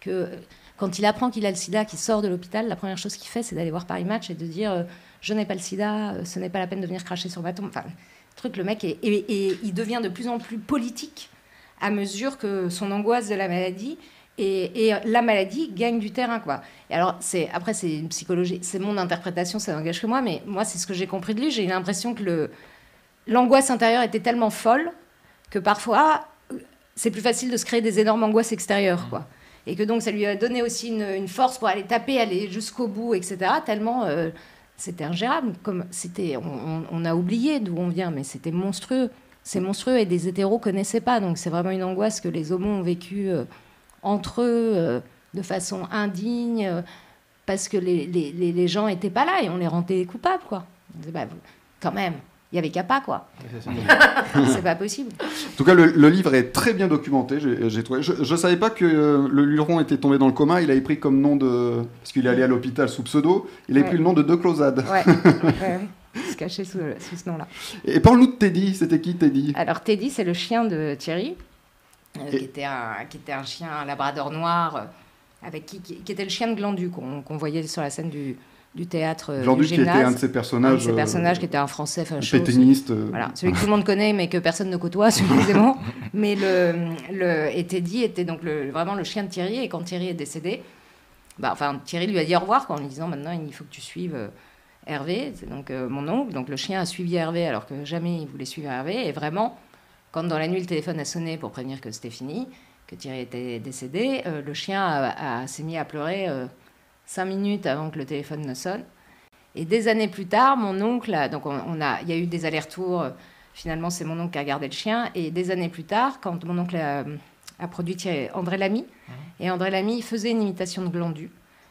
Speaker 3: que euh, quand il apprend qu'il a le sida, qu'il sort de l'hôpital, la première chose qu'il fait, c'est d'aller voir Paris Match et de dire euh, Je n'ai pas le sida, euh, ce n'est pas la peine de venir cracher sur ma tombe. Enfin, le truc, le mec, et, il devient de plus en plus politique à mesure que son angoisse de la maladie et, la maladie gagne du terrain quoi. Et alors c'est après c'est une psychologie, c'est mon interprétation, ça n'engage que moi, mais moi c'est ce que j'ai compris de lui. J'ai eu l'impression que l'angoisse intérieure était tellement folle que parfois c'est plus facile de se créer des énormes angoisses extérieures quoi. Et que donc ça lui a donné aussi une, force pour aller taper, aller jusqu'au bout, etc. Tellement euh, c'était ingérable. Comme c'était, on, a oublié d'où on vient, mais c'était monstrueux. C'est monstrueux et des hétéros connaissaient pas. Donc c'est vraiment une angoisse que les homos ont vécue euh, entre eux euh, de façon indigne parce que les, gens étaient pas là et on les rendait coupables quoi. Bah, quand même, il y avait qu'à pas quoi. [LAUGHS] c'est pas possible.
Speaker 2: En tout cas, le, le livre est très bien documenté. j'ai- trouvé. Je, je savais pas que euh, le Luron était tombé dans le coma. Il avait pris comme nom de. Parce qu'il est allé à l'hôpital sous pseudo. Il avait
Speaker 3: Ouais.
Speaker 2: pris le nom de De Closade. [LAUGHS]
Speaker 3: Ouais, ouais, ouais. Se cacher sous, sous ce nom-là.
Speaker 2: Et parle-nous de Teddy. C'était qui Teddy?
Speaker 3: Alors Teddy, c'est le chien de Thierry, euh,
Speaker 2: Et-
Speaker 3: qui, était un, qui était un chien, un labrador noir, euh, avec qui, qui, qui était le chien de Glandu qu'on qu'on voyait sur la scène du, du théâtre euh,
Speaker 2: qui était un de ces
Speaker 3: Un de
Speaker 2: personnages.
Speaker 3: ces personnages
Speaker 2: euh,
Speaker 3: qui était un français facho.
Speaker 2: pétainiste. euh,
Speaker 3: Voilà, celui que tout le monde connaît mais que personne ne côtoie [LAUGHS] suffisamment. mais le, le et Teddy était donc le, vraiment le chien de Thierry et quand Thierry est décédé, bah, enfin Thierry lui a dit au revoir en lui disant maintenant il faut que tu suives euh, Hervé, c'est donc euh, mon oncle. Donc le chien a suivi Hervé alors que jamais il voulait suivre Hervé et vraiment quand dans la nuit le téléphone a sonné pour prévenir que c'était fini, que Thierry était décédé, le chien a- a- s'est mis à pleurer cinq minutes avant que le téléphone ne sonne. Et des années plus tard, mon oncle, a- donc on, on a, il y a eu des allers-retours. Finalement, c'est mon oncle qui a gardé le chien. Et des années plus tard, quand mon oncle a, a produit Thierry- André Lamy, et André Lamy faisait une imitation de Glandu.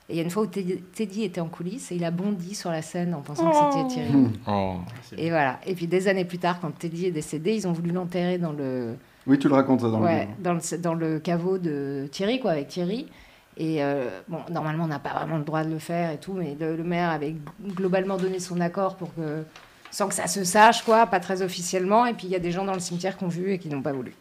Speaker 3: Et il y a une fois où Teddy, était en coulisses et il a bondi sur la scène en pensant que c'était Thierry.
Speaker 4: Oh.
Speaker 3: Et voilà. Et puis des années plus tard, quand Teddy est décédé, ils ont voulu l'enterrer dans le,
Speaker 2: Oui, tu le racontes ça dans
Speaker 3: ouais,
Speaker 2: le livre.
Speaker 3: dans le, dans le caveau de Thierry, quoi, avec Thierry. Et euh, bon, normalement, on n'a pas vraiment le droit de le faire et tout, mais le, le maire avait globalement donné son accord pour que, sans que ça se sache, quoi, pas très officiellement. Et puis il y a des gens dans le cimetière qui ont vu et qui n'ont pas voulu.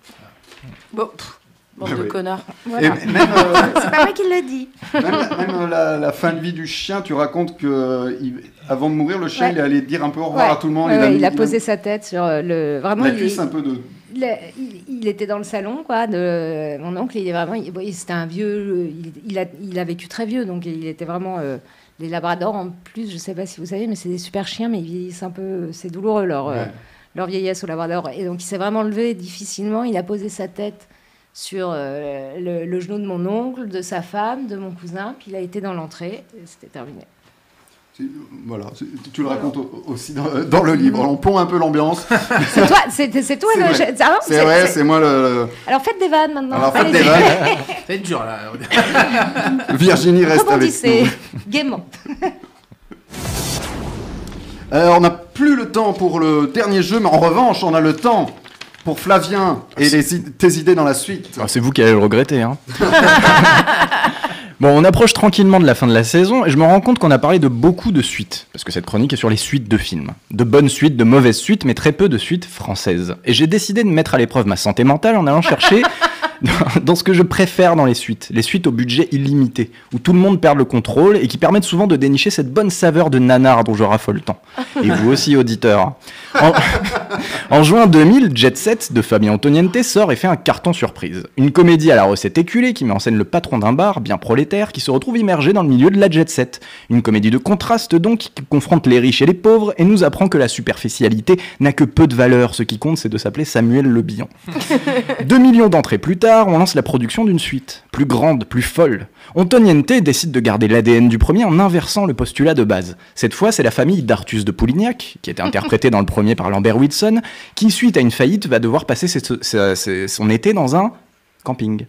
Speaker 6: Bon, pff, bande
Speaker 2: Ah
Speaker 6: de
Speaker 2: oui.
Speaker 6: connards.
Speaker 2: Même, [LAUGHS] euh,
Speaker 3: C'est pas moi qui l'a dit.
Speaker 2: même, même la, la fin de vie du chien, tu racontes que euh, il- avant de mourir, le chien
Speaker 3: Ouais.
Speaker 2: il est allé dire un peu au revoir
Speaker 3: Ouais.
Speaker 2: à tout le monde.
Speaker 3: Ouais, ouais,
Speaker 2: mis-
Speaker 3: il a posé sa tête sur euh, le. Vraiment,
Speaker 2: la
Speaker 3: il,
Speaker 2: cuisse un peu de.
Speaker 3: Il, était dans le salon, quoi, de mon oncle. Il est vraiment. C'était un vieux. Il, il a, il a vécu très vieux, donc il était vraiment. euh, les labradors, en plus, je sais pas si vous savez, mais c'est des super chiens, mais ils vieillissent un peu. C'est douloureux leur, euh, leur vieillesse au labrador. Et donc il s'est vraiment levé difficilement. Il a posé sa tête sur euh, le, le genou de mon oncle, de sa femme, de mon cousin, puis il a été dans l'entrée. et C'était terminé.
Speaker 2: Voilà, tu le racontes au- aussi dans, dans le livre. On plombe un peu l'ambiance.
Speaker 3: C'est toi, c'est c'est toi
Speaker 2: C'est
Speaker 3: le. ah non,
Speaker 2: C'est
Speaker 3: c'est-
Speaker 2: vrai,
Speaker 3: c'est-
Speaker 2: c'est moi le.
Speaker 3: Alors faites des vannes maintenant.
Speaker 2: Alors faites des vannes. [LAUGHS]
Speaker 5: C'est dur là. [LAUGHS]
Speaker 2: Virginie reste avec
Speaker 3: Rebondissez
Speaker 2: nous.
Speaker 3: gaiement. [LAUGHS]
Speaker 2: Euh, on n'a plus le temps pour le dernier jeu, mais en revanche, on a le temps pour Flavien et les tes idées dans la suite.
Speaker 4: Ah, c'est vous qui allez le regretter. Hein. Bon, on approche tranquillement de la fin de la saison et je me rends compte qu'on a parlé de beaucoup de suites, parce que cette chronique est sur les suites de films. De bonnes suites, de mauvaises suites, mais très peu de suites françaises. Et j'ai décidé de mettre à l'épreuve ma santé mentale en allant chercher [LAUGHS] [LAUGHS] dans- ce que je préfère dans les suites. Les suites au budget illimité, où tout le monde perd le contrôle et qui permettent souvent de dénicher cette bonne saveur de nanar dont je raffole tant. Et vous [LAUGHS] aussi, auditeurs. En- [LAUGHS] en juin 2000, Jet Set de Fabien Antoniente sort et fait un carton surprise. Une comédie à la recette éculée qui met en scène le patron d'un bar, bien prolétaire, qui se retrouve immergé dans le milieu de la jet set. Une comédie de contraste donc qui confronte les riches et les pauvres et nous apprend que la superficialité n'a que peu de valeur. Ce qui compte, c'est de s'appeler Samuel Le Bihan. Deux millions d'entrées plus tard, on lance la production d'une suite, plus grande, plus folle. Antoniente décide de garder l'ADN du premier en inversant le postulat de base. Cette fois, c'est la famille d'Artus de Poulignac, qui était interprétée dans le premier par Lambert Wilson, qui, suite à une faillite, va devoir passer ses- ses- ses- son été dans un camping.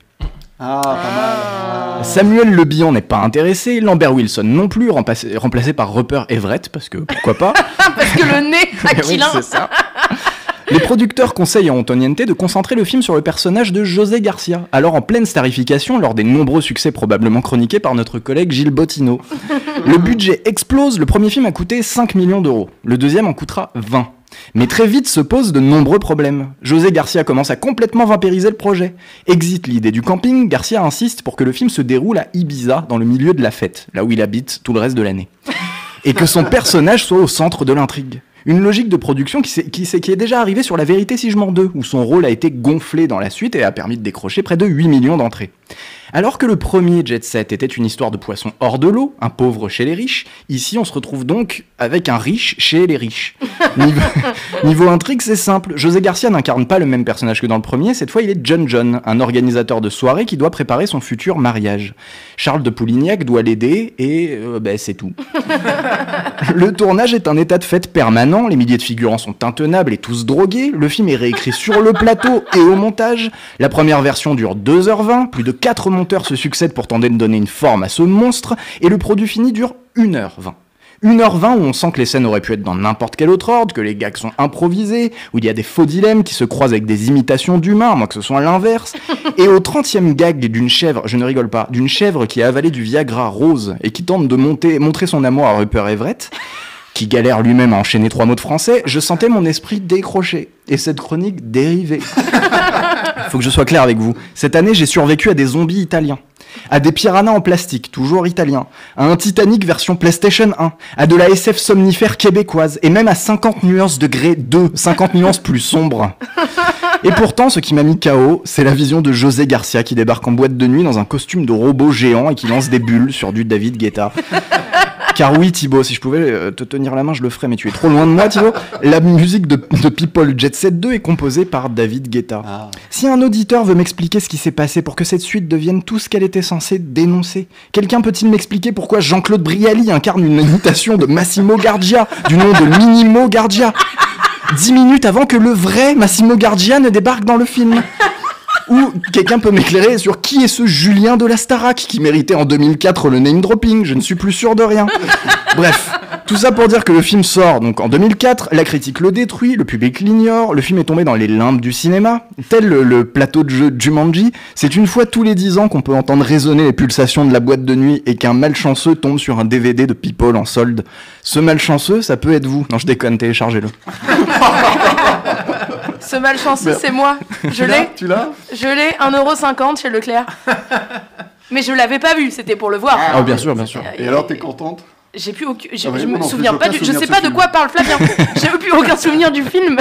Speaker 2: Ah, pas mal.
Speaker 4: Samuel Le Bihan n'est pas intéressé, Lambert Wilson non plus, remplacé, remplacé par Rupert Everett, parce que pourquoi pas [LAUGHS]
Speaker 6: Parce que le nez [LAUGHS]
Speaker 4: Oui,
Speaker 6: aquilin.
Speaker 4: c'est ça. Les producteurs conseillent à Antoniente de concentrer le film sur le personnage de José Garcia, alors en pleine starification lors des nombreux succès probablement chroniqués par notre collègue Gilles Bottino. Le budget explose, le premier film a coûté 5 millions d'euros, le deuxième en coûtera 20. Mais très vite se posent de nombreux problèmes. José Garcia commence à complètement vampiriser le projet. Exit l'idée du camping, Garcia insiste pour que le film se déroule à Ibiza, dans le milieu de la fête, là où il habite tout le reste de l'année et que son personnage soit au centre de l'intrigue. Une logique de production qui, est déjà arrivée sur La Vérité si je mens 2, où son rôle a été gonflé dans la suite et a permis de décrocher près de 8 millions d'entrées. Alors que le premier Jet Set était une histoire de poisson hors de l'eau, un pauvre chez les riches, ici on se retrouve donc avec un riche chez les riches. [LAUGHS] Niveau, niveau intrigue, c'est simple. José Garcia n'incarne pas le même personnage que dans le premier, cette fois il est John John, un organisateur de soirée qui doit préparer son futur mariage. Charles de Poulignac doit l'aider et euh, ben, c'est tout. [LAUGHS] Le tournage est un état de fait permanent, les milliers de figurants sont intenables et tous drogués, le film est réécrit sur le plateau et au montage. La première version dure 2h20, plus de 4 monteurs se succèdent pour tenter de donner une forme à ce monstre, et le produit fini dure 1h20. 1h20 où on sent que les scènes auraient pu être dans n'importe quel autre ordre, que les gags sont improvisés, où il y a des faux dilemmes qui se croisent avec des imitations d'humains, à moins que ce soit l'inverse. [LAUGHS] Et au 30e gag d'une chèvre, je ne rigole pas, d'une chèvre qui a avalé du Viagra rose et qui tente de monter, montrer son amour à Rupert Everett, qui galère lui-même à enchaîner trois mots de français, je sentais mon esprit décrocher et cette chronique dériver. [LAUGHS] Faut que je sois clair avec vous. Cette année, j'ai survécu à des zombies italiens, à des piranhas en plastique, toujours italiens, à un Titanic version PlayStation 1, à de la SF somnifère québécoise et même à 50 nuances degrés 2, 50 nuances plus sombres. Et pourtant, ce qui m'a mis KO, c'est la vision de José Garcia qui débarque en boîte de nuit dans un costume de robot géant et qui lance des bulles sur du David Guetta. Car oui, Thibaut, si je pouvais euh, te tenir la main, je le ferais, mais tu es trop loin de moi, Thibaut. La musique de, de People Jet Set 2 est composée par David Guetta.
Speaker 2: Ah.
Speaker 4: Si un auditeur veut m'expliquer ce qui s'est passé pour que cette suite devienne tout ce qu'elle était censée dénoncer, quelqu'un peut-il m'expliquer pourquoi Jean-Claude Brialy incarne une imitation de Massimo Gardia, du nom de Minimo Gardia? Dix minutes avant que le vrai Massimo Gardia ne débarque dans le film ou quelqu'un peut m'éclairer sur qui est ce Julien de la Starac qui méritait en 2004 le name dropping Je ne suis plus sûr de rien. Bref, Tout ça pour dire que le film sort donc en 2004, la critique le détruit, le public l'ignore, le film est tombé dans les limbes du cinéma. Tel le, plateau de jeu Jumanji, c'est une fois tous les dix ans qu'on peut entendre résonner les pulsations de la boîte de nuit et qu'un malchanceux tombe sur un DVD de People en solde. Ce malchanceux, ça peut être vous. Non, je déconne, téléchargez-le. [LAUGHS]
Speaker 6: Ce malchanceux, c'est moi. Je
Speaker 2: Tu l'as
Speaker 6: l'ai.
Speaker 2: Tu l'as
Speaker 6: Je l'ai 1,50€ chez Leclerc. Mais je l'avais pas vu, c'était pour le voir.
Speaker 4: Ah, bien sûr, bien sûr.
Speaker 2: Et alors, t'es contente?
Speaker 6: J'ai plus aucun. j'ai-
Speaker 2: Ah
Speaker 6: je
Speaker 2: moi
Speaker 6: me
Speaker 2: non
Speaker 6: souviens pas du. Je sais
Speaker 2: de
Speaker 6: pas de quoi parle Flavien. [LAUGHS] J'ai plus aucun souvenir du film.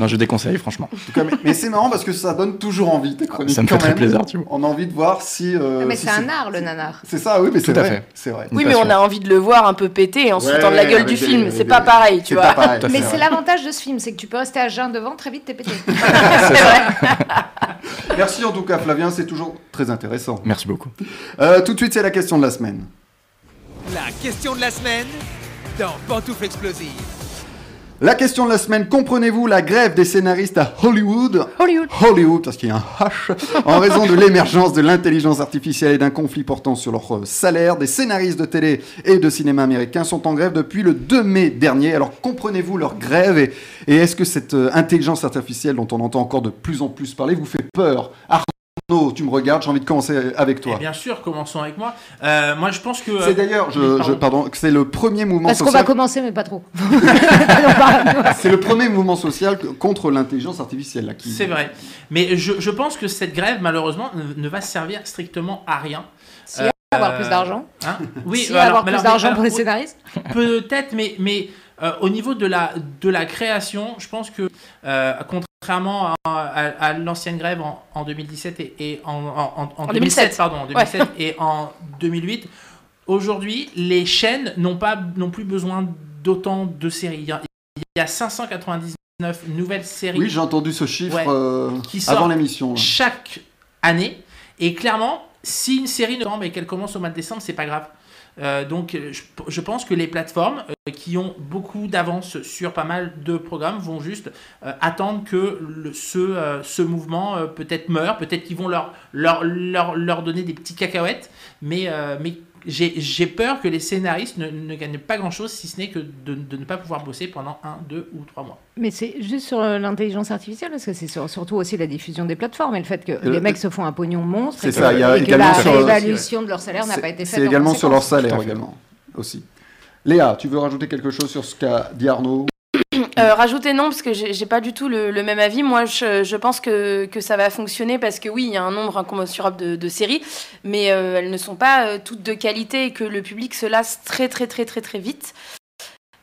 Speaker 4: Non, je déconseille, franchement.
Speaker 2: En tout cas, mais, mais c'est marrant parce que ça donne toujours envie, tes chroniques.
Speaker 4: Ça me fait
Speaker 2: quand
Speaker 4: très
Speaker 2: même.
Speaker 4: plaisir, tu vois.
Speaker 2: On a envie de voir si. euh,
Speaker 3: mais
Speaker 2: si
Speaker 3: c'est un art, le nanar.
Speaker 2: C'est ça, oui, mais c'est
Speaker 4: Tout à
Speaker 2: vrai.
Speaker 4: fait.
Speaker 2: C'est vrai.
Speaker 6: Oui, mais on a envie de le voir un peu péter en se foutant de la gueule du film. C'est pas pareil,
Speaker 2: C'est
Speaker 6: tu vois.
Speaker 3: Mais c'est l'avantage de ce film, c'est que tu peux rester à jeun devant, très vite t'es pété. [LAUGHS] [LAUGHS] [LAUGHS]
Speaker 2: Merci en tout cas, Flavien, c'est toujours très intéressant.
Speaker 4: Merci beaucoup.
Speaker 2: Euh, tout de suite, c'est la question de la semaine.
Speaker 1: La question de la semaine dans Pantoufle Explosive.
Speaker 2: La question de la semaine, comprenez-vous la grève des scénaristes à Hollywood?
Speaker 6: Hollywood.
Speaker 2: Hollywood, parce qu'il y a un H, en [LAUGHS] raison de l'émergence de l'intelligence artificielle et d'un conflit portant sur leur euh, salaire, des scénaristes de télé et de cinéma américains sont en grève depuis le 2 mai dernier. Alors comprenez-vous leur grève et, et est-ce que cette euh, intelligence artificielle dont on entend encore de plus en plus parler vous fait peur? Arnaud, tu me regardes, j'ai envie de commencer avec
Speaker 5: Et
Speaker 2: toi.
Speaker 5: bien sûr, commençons avec moi. Euh, moi, je pense que.
Speaker 2: C'est d'ailleurs, je, je-
Speaker 5: pardon.
Speaker 2: que c'est le premier mouvement
Speaker 3: Parce qu'on va
Speaker 2: social.
Speaker 3: commencer, mais pas trop. [LAUGHS]
Speaker 2: C'est le premier mouvement social contre l'intelligence artificielle là. Qui...
Speaker 5: C'est vrai. Mais je, je pense que cette grève, malheureusement, ne, ne va servir strictement à rien.
Speaker 3: Si, avoir plus d'argent.
Speaker 5: Hein oui,
Speaker 3: si,
Speaker 5: alors-
Speaker 3: avoir plus d'argent pour les
Speaker 5: oui,
Speaker 3: scénaristes.
Speaker 5: Peut-être, mais, mais euh, au niveau de la, de la création, je pense que euh, contrairement à, à- à l'ancienne grève en, en 2017 et, et en, en- en- en
Speaker 6: 2007.
Speaker 5: pardon, en 2007 et en 2008, aujourd'hui, les chaînes n'ont pas non plus besoin d'autant de séries. Il y a, il y a 599 nouvelles séries
Speaker 2: Oui, j'ai entendu ce chiffre
Speaker 5: Ouais.
Speaker 2: euh,
Speaker 5: qui
Speaker 2: avant l'émission.
Speaker 5: chaque année. Et clairement, si une série ne tombe et qu'elle commence au mois de décembre, c'est pas grave. Euh, donc, euh, je, pense que les plateformes euh, qui ont beaucoup d'avance sur pas mal de programmes vont juste attendre que ce, ce mouvement peut-être meure, peut-être qu'ils vont leur, leur, leur, leur donner des petits cacahuètes, mais, mais j'ai j'ai peur que les scénaristes ne, ne gagnent pas grand-chose si ce n'est que de, de ne pas pouvoir bosser pendant un, deux ou trois mois.
Speaker 3: Mais c'est juste sur euh, l'intelligence artificielle, parce que c'est sur- surtout aussi la diffusion des plateformes et le fait que les mecs se font un pognon monstre.
Speaker 2: c'est
Speaker 3: et que-
Speaker 2: ça, il y a
Speaker 3: et que
Speaker 2: également
Speaker 3: la
Speaker 2: sur-
Speaker 3: réévaluation de leur salaire n'a pas été faite.
Speaker 2: C'est
Speaker 3: en
Speaker 2: également sur leur salaire également aussi. Léa, tu veux rajouter quelque chose sur ce qu'a dit Arnaud
Speaker 6: Euh, rajouter non, parce que j'ai pas du tout le, même avis. Moi, je, je pense que, que ça va fonctionner parce que oui, il y a un nombre incommensurable de, séries, mais euh, elles ne sont pas euh, toutes de qualité et que le public se lasse très, très, très, très, très vite.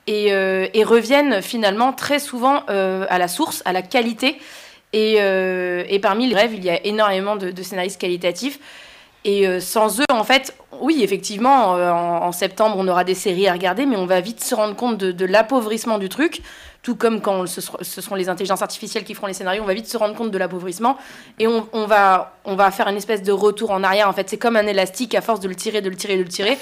Speaker 6: Et, euh, et reviennent finalement très souvent à la source, à la qualité. Et, et parmi les rêves, il y a énormément de, de scénaristes qualitatifs. Et sans eux, en fait, oui, effectivement, euh, en, septembre, on aura des séries à regarder, mais on va vite se rendre compte de, l'appauvrissement du truc. Tout comme quand ce, ser- ce seront les intelligences artificielles qui feront les scénarios, on va vite se rendre compte de l'appauvrissement. Et on va, on va faire une espèce de retour en arrière. En fait, c'est comme un élastique, à force de le tirer, de le tirer, de le tirer.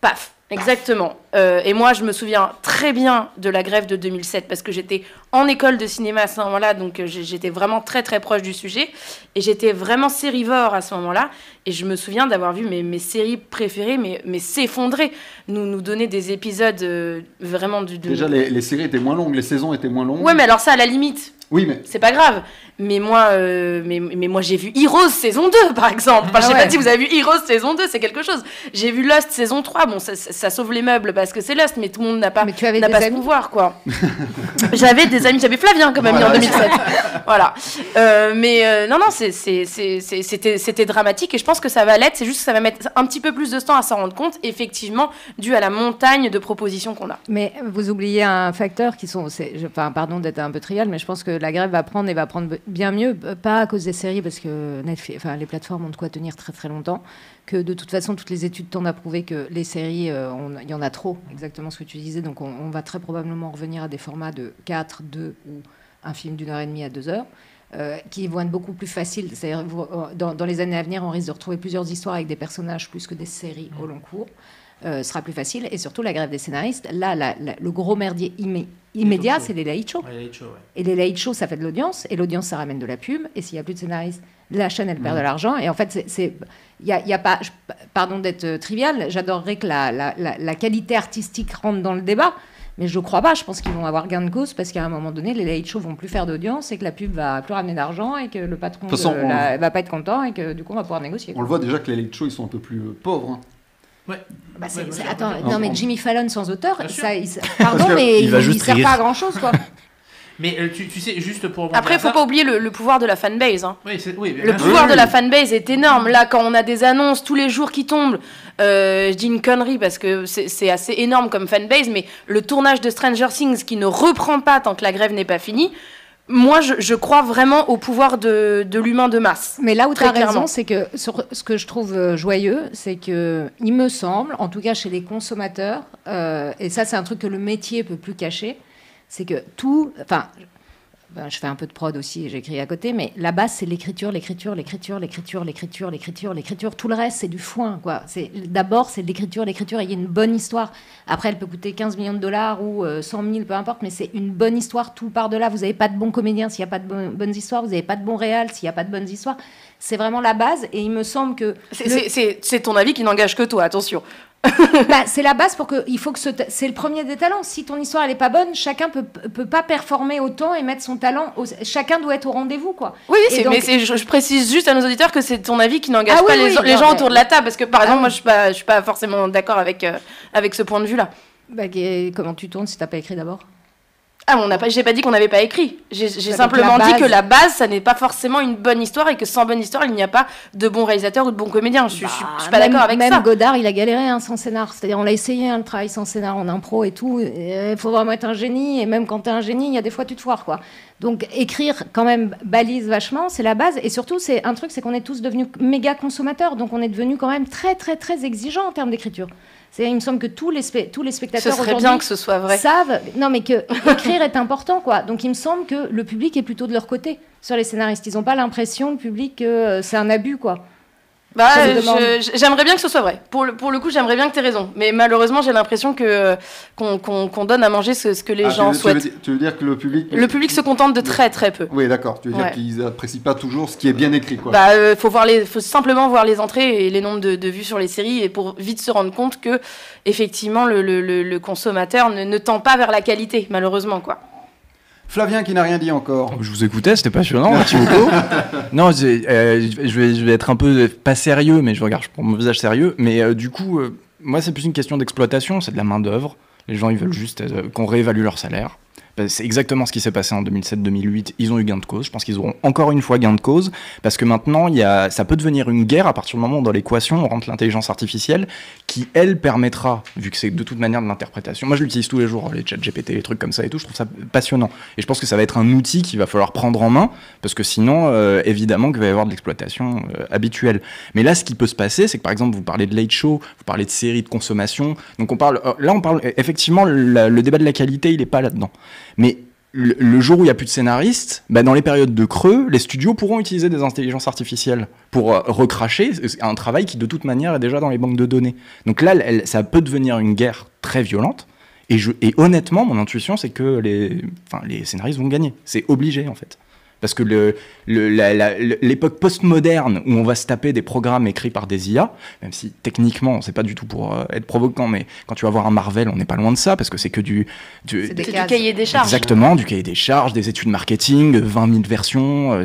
Speaker 6: Paf, exactement. Euh, et moi, je me souviens très bien de la grève de 2007 parce que j'étais en école de cinéma à ce moment-là, donc euh, j'étais vraiment très très proche du sujet. Et j'étais vraiment sérivore à ce moment-là. Et je me souviens d'avoir vu mes, mes séries préférées mais, mais s'effondrer, nous, nous donner des épisodes euh, vraiment du... de-
Speaker 2: Déjà, les, les séries étaient moins longues, les saisons étaient moins longues.
Speaker 6: Ouais, mais alors ça, à la limite,
Speaker 2: Oui, mais
Speaker 6: c'est pas grave. Mais moi, euh, mais, mais moi j'ai vu Heroes saison 2, par exemple. Enfin, je sais
Speaker 3: Ah ouais.
Speaker 6: pas si vous avez vu Heroes saison 2, c'est quelque chose. J'ai vu Lost saison 3. Bon, ça, ça- ça sauve les meubles parce que c'est Lost, mais tout le monde n'a pas,
Speaker 3: Mais tu avais
Speaker 6: n'a
Speaker 3: des
Speaker 6: pas ce pouvoir, quoi. [LAUGHS] j'avais des amis, j'avais Flavien quand même
Speaker 2: Voilà.
Speaker 6: en 2007. voilà. Euh, mais euh, non, non, c'est- c'est- c'est- c'est- c'était c'était dramatique et je pense que ça va l'être. C'est juste que ça va mettre un petit peu plus de temps à s'en rendre compte, effectivement, dû à la montagne de propositions qu'on a.
Speaker 3: Mais vous oubliez un facteur qui sont. c'est- je- Enfin, pardon d'être un peu trivial, mais je pense que la grève va prendre et va prendre bien mieux, euh, pas à cause des séries, parce que les plateformes ont de quoi tenir très très longtemps, que de toute façon, toutes les études tendent à prouver que les séries, euh, il y en a trop, exactement ce que tu disais, donc on, va très probablement revenir à des formats de 4, 2 ou un film d'une heure et demie à deux heures. euh, qui vont être beaucoup plus faciles. Dans, les années à venir, on risque de retrouver plusieurs histoires avec des personnages plus que des séries au long cours. euh, sera plus facile. Et surtout, la grève des scénaristes, là, la- le gros merdier immé- immédiat, c'est les late shows.
Speaker 5: Ouais, Late Show, ouais.
Speaker 3: Et les late shows, ça fait de l'audience, et l'audience, ça ramène de la pub. Et s'il n'y a plus de scénaristes, la chaîne, elle perd de l'argent. Et en fait, c'est- y a, il y a pas. je- pardon d'être euh, trivial, j'adorerais que la, la- la- la qualité artistique rentre dans le débat. Mais je ne crois pas. Je pense qu'ils vont avoir gain de cause parce qu'à un moment donné, les late shows vont plus faire d'audience et que la pub va plus ramener d'argent et que le patron la- va pas être content et que du coup, on va pouvoir négocier.
Speaker 2: On le voit déjà que les late shows, ils sont un peu plus euh, pauvres. hein.
Speaker 3: Bah, c'est-
Speaker 5: Ouais,
Speaker 3: c'est-
Speaker 5: ouais,
Speaker 3: attends,
Speaker 5: ouais,
Speaker 3: non mais Jimmy Fallon sans auteur, ça, il, pardon, mais
Speaker 4: il
Speaker 3: il, il
Speaker 4: juste
Speaker 3: sert
Speaker 4: rire.
Speaker 3: pas à grand chose quoi. [LAUGHS]
Speaker 5: Mais euh, tu, tu sais, juste pour.
Speaker 6: Après,
Speaker 5: rebondir
Speaker 6: faut pas oublier le, le pouvoir de la fanbase. hein.
Speaker 5: Oui, c'est- oui,
Speaker 6: Le pouvoir de la fanbase est énorme. Là, quand on a des annonces tous les jours qui tombent, euh, je dis une connerie parce que c'est c'est assez énorme comme fanbase, mais le tournage de Stranger Things qui ne reprend pas tant que la grève n'est pas finie, moi, je, je crois vraiment au pouvoir de, de l'humain de masse.
Speaker 3: Mais là où tu as raison,
Speaker 6: clairement.
Speaker 3: c'est que sur ce que je trouve euh, joyeux, c'est que il me semble, en tout cas chez les consommateurs, euh, et ça c'est un truc que le métier peut plus cacher, c'est que tout, enfin, ben, je fais un peu de prod aussi, j'écris à côté, mais la base c'est l'écriture, l'écriture, l'écriture, l'écriture, l'écriture, l'écriture, l'écriture. Tout le reste c'est du foin, quoi. C'est d'abord c'est de l'écriture, l'écriture. et Il y a une bonne histoire. Après elle peut coûter 15 millions de dollars ou euh, 100 000, peu importe, mais c'est une bonne histoire. Tout par delà. Vous n'avez pas de bons comédiens s'il n'y a pas de bon- bonnes histoires. Vous n'avez pas de bons réals s'il n'y a pas de bonnes histoires. C'est vraiment la base. Et il me semble que
Speaker 6: c'est ton avis qui n'engage que toi, attention.
Speaker 3: Bah, c'est la base pour que il faut que ce c'est le premier des talents. Si ton histoire elle est pas bonne, chacun peut peut pas performer autant et mettre son talent. au- chacun doit être au rendez-vous quoi.
Speaker 6: Oui,
Speaker 3: donc-
Speaker 6: mais c'est- je, je précise juste à nos auditeurs que c'est ton avis qui n'engage
Speaker 3: Ah
Speaker 6: pas
Speaker 3: oui,
Speaker 6: les,
Speaker 3: oui,
Speaker 6: les
Speaker 3: non,
Speaker 6: gens
Speaker 3: mais-
Speaker 6: autour de la table. Parce que, par
Speaker 3: Ah
Speaker 6: exemple,
Speaker 3: oui.
Speaker 6: moi, je suis pas, je suis pas forcément d'accord avec, euh, avec ce point de vue-là.
Speaker 3: Bah, et comment tu tournes si t'as pas écrit d'abord?
Speaker 6: Ah, on n'a pas, j'ai pas dit qu'on n'avait pas écrit. J'ai
Speaker 3: Bah,
Speaker 6: simplement dit que la base, ça n'est pas forcément une bonne histoire et que sans bonne histoire, il n'y a pas de bons réalisateurs ou de bons comédiens. Je, suis- je suis- je suis pas
Speaker 3: Bah, Même-
Speaker 6: d'accord avec
Speaker 3: même
Speaker 6: ça.
Speaker 3: Godard, il a galéré hein, sans scénar. C'est-à-dire, on l'a essayé hein, le travail sans scénar en impro et tout. Il faut vraiment être un génie. Et même quand t'es un génie, il y a des fois tu te foires quoi. Donc écrire quand même balise vachement, c'est la base. Et surtout, c'est un truc, c'est qu'on est tous devenus méga consommateurs. Donc on est devenus quand même très très très exigeants en termes d'écriture. Il me semble que tous les tous les spectateurs
Speaker 6: bien que ce soit vrai.
Speaker 3: savent, non mais que [LAUGHS] écrire est important quoi. Donc il me semble que le public est plutôt de leur côté sur les scénaristes. Ils n'ont pas l'impression le public que euh, c'est un abus quoi.
Speaker 6: Bah, j'aimerais bien que ce soit vrai. Pour le, pour le coup, j'aimerais bien que tu aies raison. Mais malheureusement, j'ai l'impression que qu'on donne à manger ce, ce que les
Speaker 2: Ah,
Speaker 6: gens
Speaker 2: tu, veux, tu veux
Speaker 6: souhaitent.
Speaker 2: dire, tu veux dire que le public.
Speaker 6: Le public se contente de très très peu.
Speaker 2: Oui, d'accord. Tu veux dire qu'ils apprécient pas toujours ce qui est bien écrit, quoi.
Speaker 6: Bah, euh, faut voir les, faut simplement voir les entrées et les nombres de, de vues sur les séries et pour vite se rendre compte que effectivement le, le- le- le consommateur ne, ne tend pas vers la qualité, malheureusement quoi.
Speaker 2: Flavien qui n'a rien dit encore.
Speaker 4: Je vous écoutais, c'était passionnant, merci beaucoup. [LAUGHS] non, euh, je vais, je vais être un peu pas sérieux, mais je regarde pour mon visage sérieux. Mais euh, du coup, euh, moi, c'est plus une question d'exploitation, c'est de la main d'œuvre. Les gens, ils veulent juste euh, qu'on réévalue leur salaire. Ben, C'est exactement ce qui s'est passé en 2007-2008. Ils ont eu gain de cause. Je pense qu'ils auront encore une fois gain de cause parce que maintenant, ça peut devenir une guerre à partir du moment où dans l'équation on rentre l'intelligence artificielle qui, elle, permettra, vu que c'est de toute manière de l'interprétation. Moi, je l'utilise tous les jours, les chats GPT, les trucs comme ça et tout. Je trouve ça passionnant. Et je pense que ça va être un outil qu'il va falloir prendre en main parce que sinon, euh, évidemment, qu'il va y avoir de l'exploitation euh, habituelle. Mais là, ce qui peut se passer, c'est que par exemple, vous parlez de late show, vous parlez de séries de consommation. Donc on parle, euh, là, on parle effectivement, le débat de la qualité, il est pas là-dedans. Mais le, jour où il n'y a plus de scénaristes, bah, dans les périodes de creux, les studios pourront utiliser des intelligences artificielles pour euh, recracher un travail qui, de toute manière, est déjà dans les banques de données. Donc là, ça peut devenir une guerre très violente. Et, honnêtement, mon intuition, c'est que les, les scénaristes vont gagner. C'est obligé, en fait. Parce que le- le- l'époque postmoderne où on va se taper des programmes écrits par des IA, même si techniquement, c'est pas du tout pour euh, être provoquant, mais quand tu vas voir un Marvel, on n'est pas loin de ça, parce que c'est que du,
Speaker 3: des
Speaker 6: cahier des charges.
Speaker 4: Exactement, du cahier des charges, des études marketing, 20 000 versions, euh,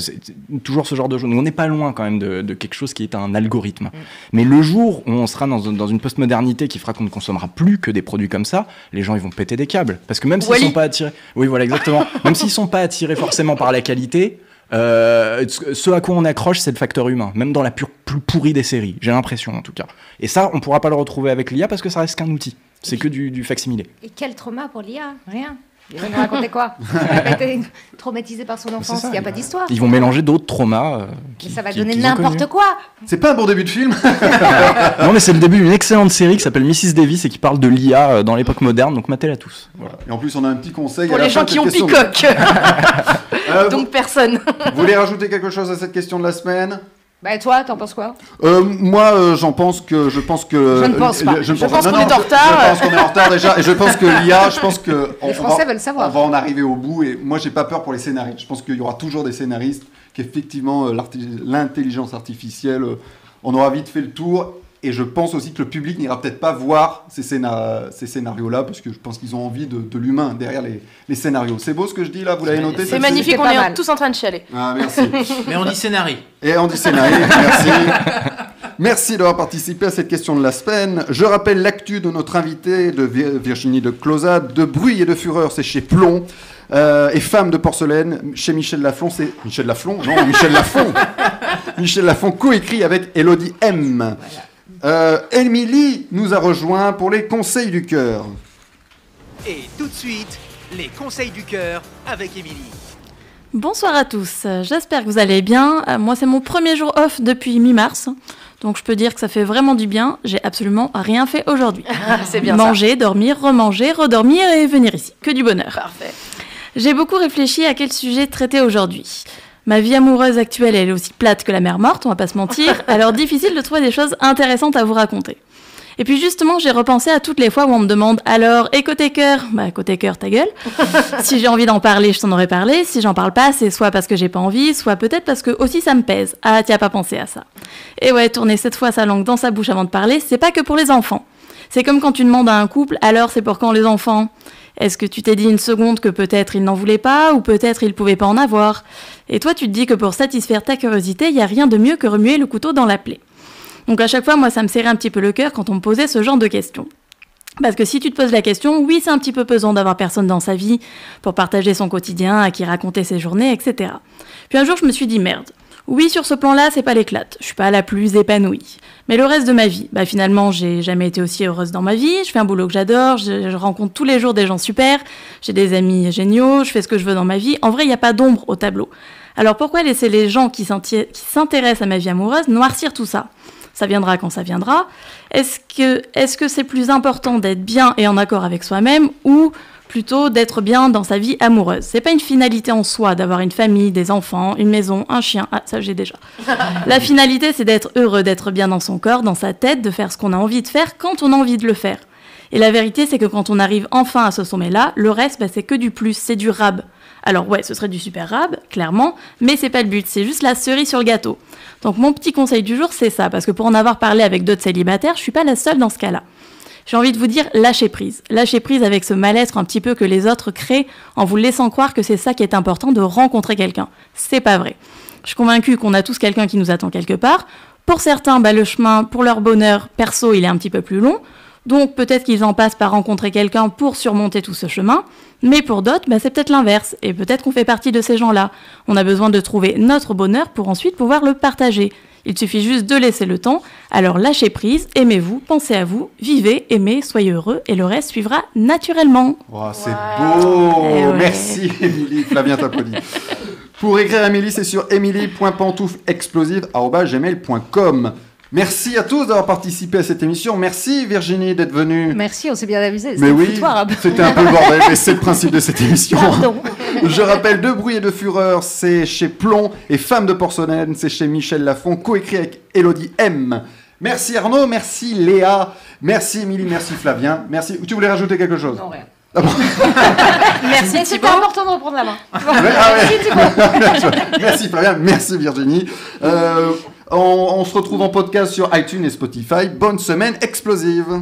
Speaker 4: toujours ce genre de choses. On n'est pas loin quand même de, de quelque chose qui est un algorithme. Mais le jour où on sera dans, dans une postmodernité qui fera qu'on ne consommera plus que des produits comme ça, les gens ils vont péter des câbles. Parce que même s'ils sont pas attirés, oui voilà exactement, même s'ils sont pas attirés forcément par la qualité. Euh, ce à quoi on accroche, c'est le facteur humain, même dans la pure, plus pourrie des séries, j'ai l'impression en tout cas. Et ça, on pourra pas le retrouver avec l'IA parce que ça reste qu'un outil. C'est que du, du facsimilé.
Speaker 3: Et quel trauma pour l'IA Rien. Il va nous raconter quoi [LAUGHS] Il a pas été traumatisé par son enfance,
Speaker 4: ça,
Speaker 3: il n'y a pas d'histoire.
Speaker 4: Ils vont mélanger d'autres traumas. euh, qui-
Speaker 3: Mais ça va
Speaker 4: qui-
Speaker 3: donner n'importe quoi.
Speaker 2: C'est pas un bon début de film. [LAUGHS]
Speaker 4: Non, mais c'est le début d'une excellente série qui s'appelle Mrs. Davis et qui parle de l'IA euh, dans l'époque moderne, donc matez-la tous. Voilà.
Speaker 2: Et en plus, on a un petit conseil.
Speaker 6: Pour
Speaker 2: à
Speaker 6: les gens qui ont
Speaker 2: question.
Speaker 6: picoque. [LAUGHS]
Speaker 2: Euh,
Speaker 6: Donc personne.
Speaker 2: Vous voulez rajouter quelque chose à cette question de la semaine?
Speaker 3: Bah, et toi, t'en penses quoi?
Speaker 2: Euh, moi, euh, j'en pense que je pense que
Speaker 3: Je ne pense pas.
Speaker 2: Je,
Speaker 6: pense qu'on est en retard.
Speaker 2: Je pense qu'on est en retard déjà, et je pense que l'IA, je pense que
Speaker 3: Les
Speaker 2: on
Speaker 3: Français
Speaker 2: va,
Speaker 3: veulent savoir.
Speaker 2: on va en arriver au bout. Et moi, j'ai pas peur pour les scénaristes. Je pense qu'il y aura toujours des scénaristes qu'effectivement euh, l'intelligence artificielle, euh, on aura vite fait le tour. Et je pense aussi que le public n'ira peut-être pas voir ces, scénar- ces scénarios-là, parce que je pense qu'ils ont envie de, de l'humain derrière les, les scénarios. C'est beau ce que je dis là, vous l'avez noté
Speaker 6: C'est magnifique, on est
Speaker 3: mal.
Speaker 6: tous en train de chialer.
Speaker 2: Ah, merci. [LAUGHS]
Speaker 5: Mais on dit scénarii.
Speaker 2: Et Andy Sénaré, merci. Merci d'avoir participé à cette question de la semaine. Je rappelle l'actu de notre invité, de Vir- Virginie de Closade, de Bruit et de Fureur, c'est chez Plomb. Euh, et Femme de porcelaine, chez Michel Lafon, c'est. Michel Lafon Non, Michel Lafon [LAUGHS] Michel Lafon, coécrit avec Elodie M. Euh, Émilie nous a rejoint pour les conseils du cœur.
Speaker 1: Et tout de suite, les conseils du cœur avec Émilie.
Speaker 7: Bonsoir à tous, j'espère que vous allez bien. Euh, Moi, c'est mon premier jour off depuis mi-mars, donc je peux dire que ça fait vraiment du bien. J'ai absolument rien fait aujourd'hui. [LAUGHS]
Speaker 6: C'est bien
Speaker 7: Manger, dormir, remanger, redormir et venir ici. Que du bonheur.
Speaker 6: Parfait.
Speaker 7: J'ai beaucoup réfléchi à quel sujet traiter aujourd'hui. Ma vie amoureuse actuelle, elle est aussi plate que la mer morte, on va pas se mentir, [LAUGHS] alors difficile de trouver des choses intéressantes à vous raconter. Et puis justement, j'ai repensé à toutes les fois où on me demande alors, et côté cœur? Bah, côté cœur, ta gueule. [LAUGHS] si j'ai envie d'en parler, je t'en aurais parlé. Si j'en parle pas, c'est soit parce que j'ai pas envie, soit peut-être parce que aussi ça me pèse. Ah, t'y as pas pensé à ça. Et ouais, tourner cette fois sa langue dans sa bouche avant de parler, c'est pas que pour les enfants. C'est comme quand tu demandes à un couple, alors c'est pour quand les enfants? Est-ce que tu t'es dit une seconde que peut-être il n'en voulait pas, ou peut-être il pouvait pas en avoir? Et toi, tu te dis que pour satisfaire ta curiosité, il y a rien de mieux que remuer le couteau dans la plaie. Donc à chaque fois, moi, ça me serrait un petit peu le cœur quand on me posait ce genre de questions. Parce que si tu te poses la question, oui, c'est un petit peu pesant d'avoir personne dans sa vie pour partager son quotidien, à qui raconter ses journées, etc. Puis un jour, je me suis dit merde. Oui, sur ce plan-là, c'est pas l'éclate. Je suis pas la plus épanouie. Mais le reste de ma vie, bah finalement, j'ai jamais été aussi heureuse dans ma vie. Je fais un boulot que j'adore, je, rencontre tous les jours des gens super, j'ai des amis géniaux, je fais ce que je veux dans ma vie. En vrai, il n'y a pas d'ombre au tableau. Alors pourquoi laisser les gens qui s'intéressent à ma vie amoureuse noircir tout ça? Ça viendra quand ça viendra. Est-ce que c'est plus important d'être bien et en accord avec soi-même ou plutôt d'être bien dans sa vie amoureuse C'est pas une finalité en soi d'avoir une famille, des enfants, une maison, un chien. Ah, ça j'ai déjà. [LAUGHS] La finalité, c'est d'être heureux, d'être bien dans son corps, dans sa tête, de faire ce qu'on a envie de faire quand on a envie de le faire. Et la vérité, c'est que quand on arrive enfin à ce sommet-là, le reste, bah, c'est que du plus, c'est du rab. Alors ouais, ce serait du super rab, clairement, mais c'est pas le but, c'est juste la cerise sur le gâteau. Donc mon petit conseil du jour, c'est ça, parce que pour en avoir parlé avec d'autres célibataires, je suis pas la seule dans ce cas-là. J'ai envie de vous dire, lâchez prise. Lâchez prise avec ce mal-être un petit peu que les autres créent en vous laissant croire que c'est ça qui est important de rencontrer quelqu'un. C'est pas vrai. Je suis convaincue qu'on a tous quelqu'un qui nous attend quelque part. Pour certains, bah, le chemin pour leur bonheur perso, il est un petit peu plus long. Donc peut-être qu'ils en passent par rencontrer quelqu'un pour surmonter tout ce chemin. Mais pour d'autres, bah, c'est peut-être l'inverse. Et peut-être qu'on fait partie de ces gens-là. On a besoin de trouver notre bonheur pour ensuite pouvoir le partager. Il suffit juste de laisser le temps. Alors lâchez prise, aimez-vous, pensez à vous, vivez, aimez, soyez heureux et le reste suivra naturellement.
Speaker 2: Oh, c'est beau
Speaker 7: Eh ouais.
Speaker 2: Merci Émilie, Flavien t'applaudit. Pour écrire à Émilie, c'est sur émilie.pantouflexplosive.gmail.com Merci à tous d'avoir participé à cette émission. Merci Virginie d'être venue.
Speaker 3: Merci, on s'est bien amusé.
Speaker 2: Mais
Speaker 3: C'était
Speaker 2: oui,
Speaker 3: peu.
Speaker 2: c'était un peu le bordel, mais c'est le principe de cette émission.
Speaker 3: Pardon.
Speaker 2: Je rappelle, De bruit et de fureur, c'est chez Plomb, et Femme de porcelaine, c'est chez Michel Lafon, coécrit avec Elodie M. Merci Arnaud, merci Léa, merci Émilie, merci Flavien, merci. Tu voulais rajouter quelque chose?
Speaker 3: Non, rien.
Speaker 2: Ah bon? [LAUGHS]
Speaker 6: Merci
Speaker 3: c'était
Speaker 6: Thibaut.
Speaker 3: important de reprendre la main. [LAUGHS]
Speaker 2: Ah ouais.
Speaker 3: Merci, Thibaut. [LAUGHS]
Speaker 2: Merci Flavien, merci Virginie. Euh, on, se retrouve en podcast sur iTunes et Spotify. Bonne semaine explosive.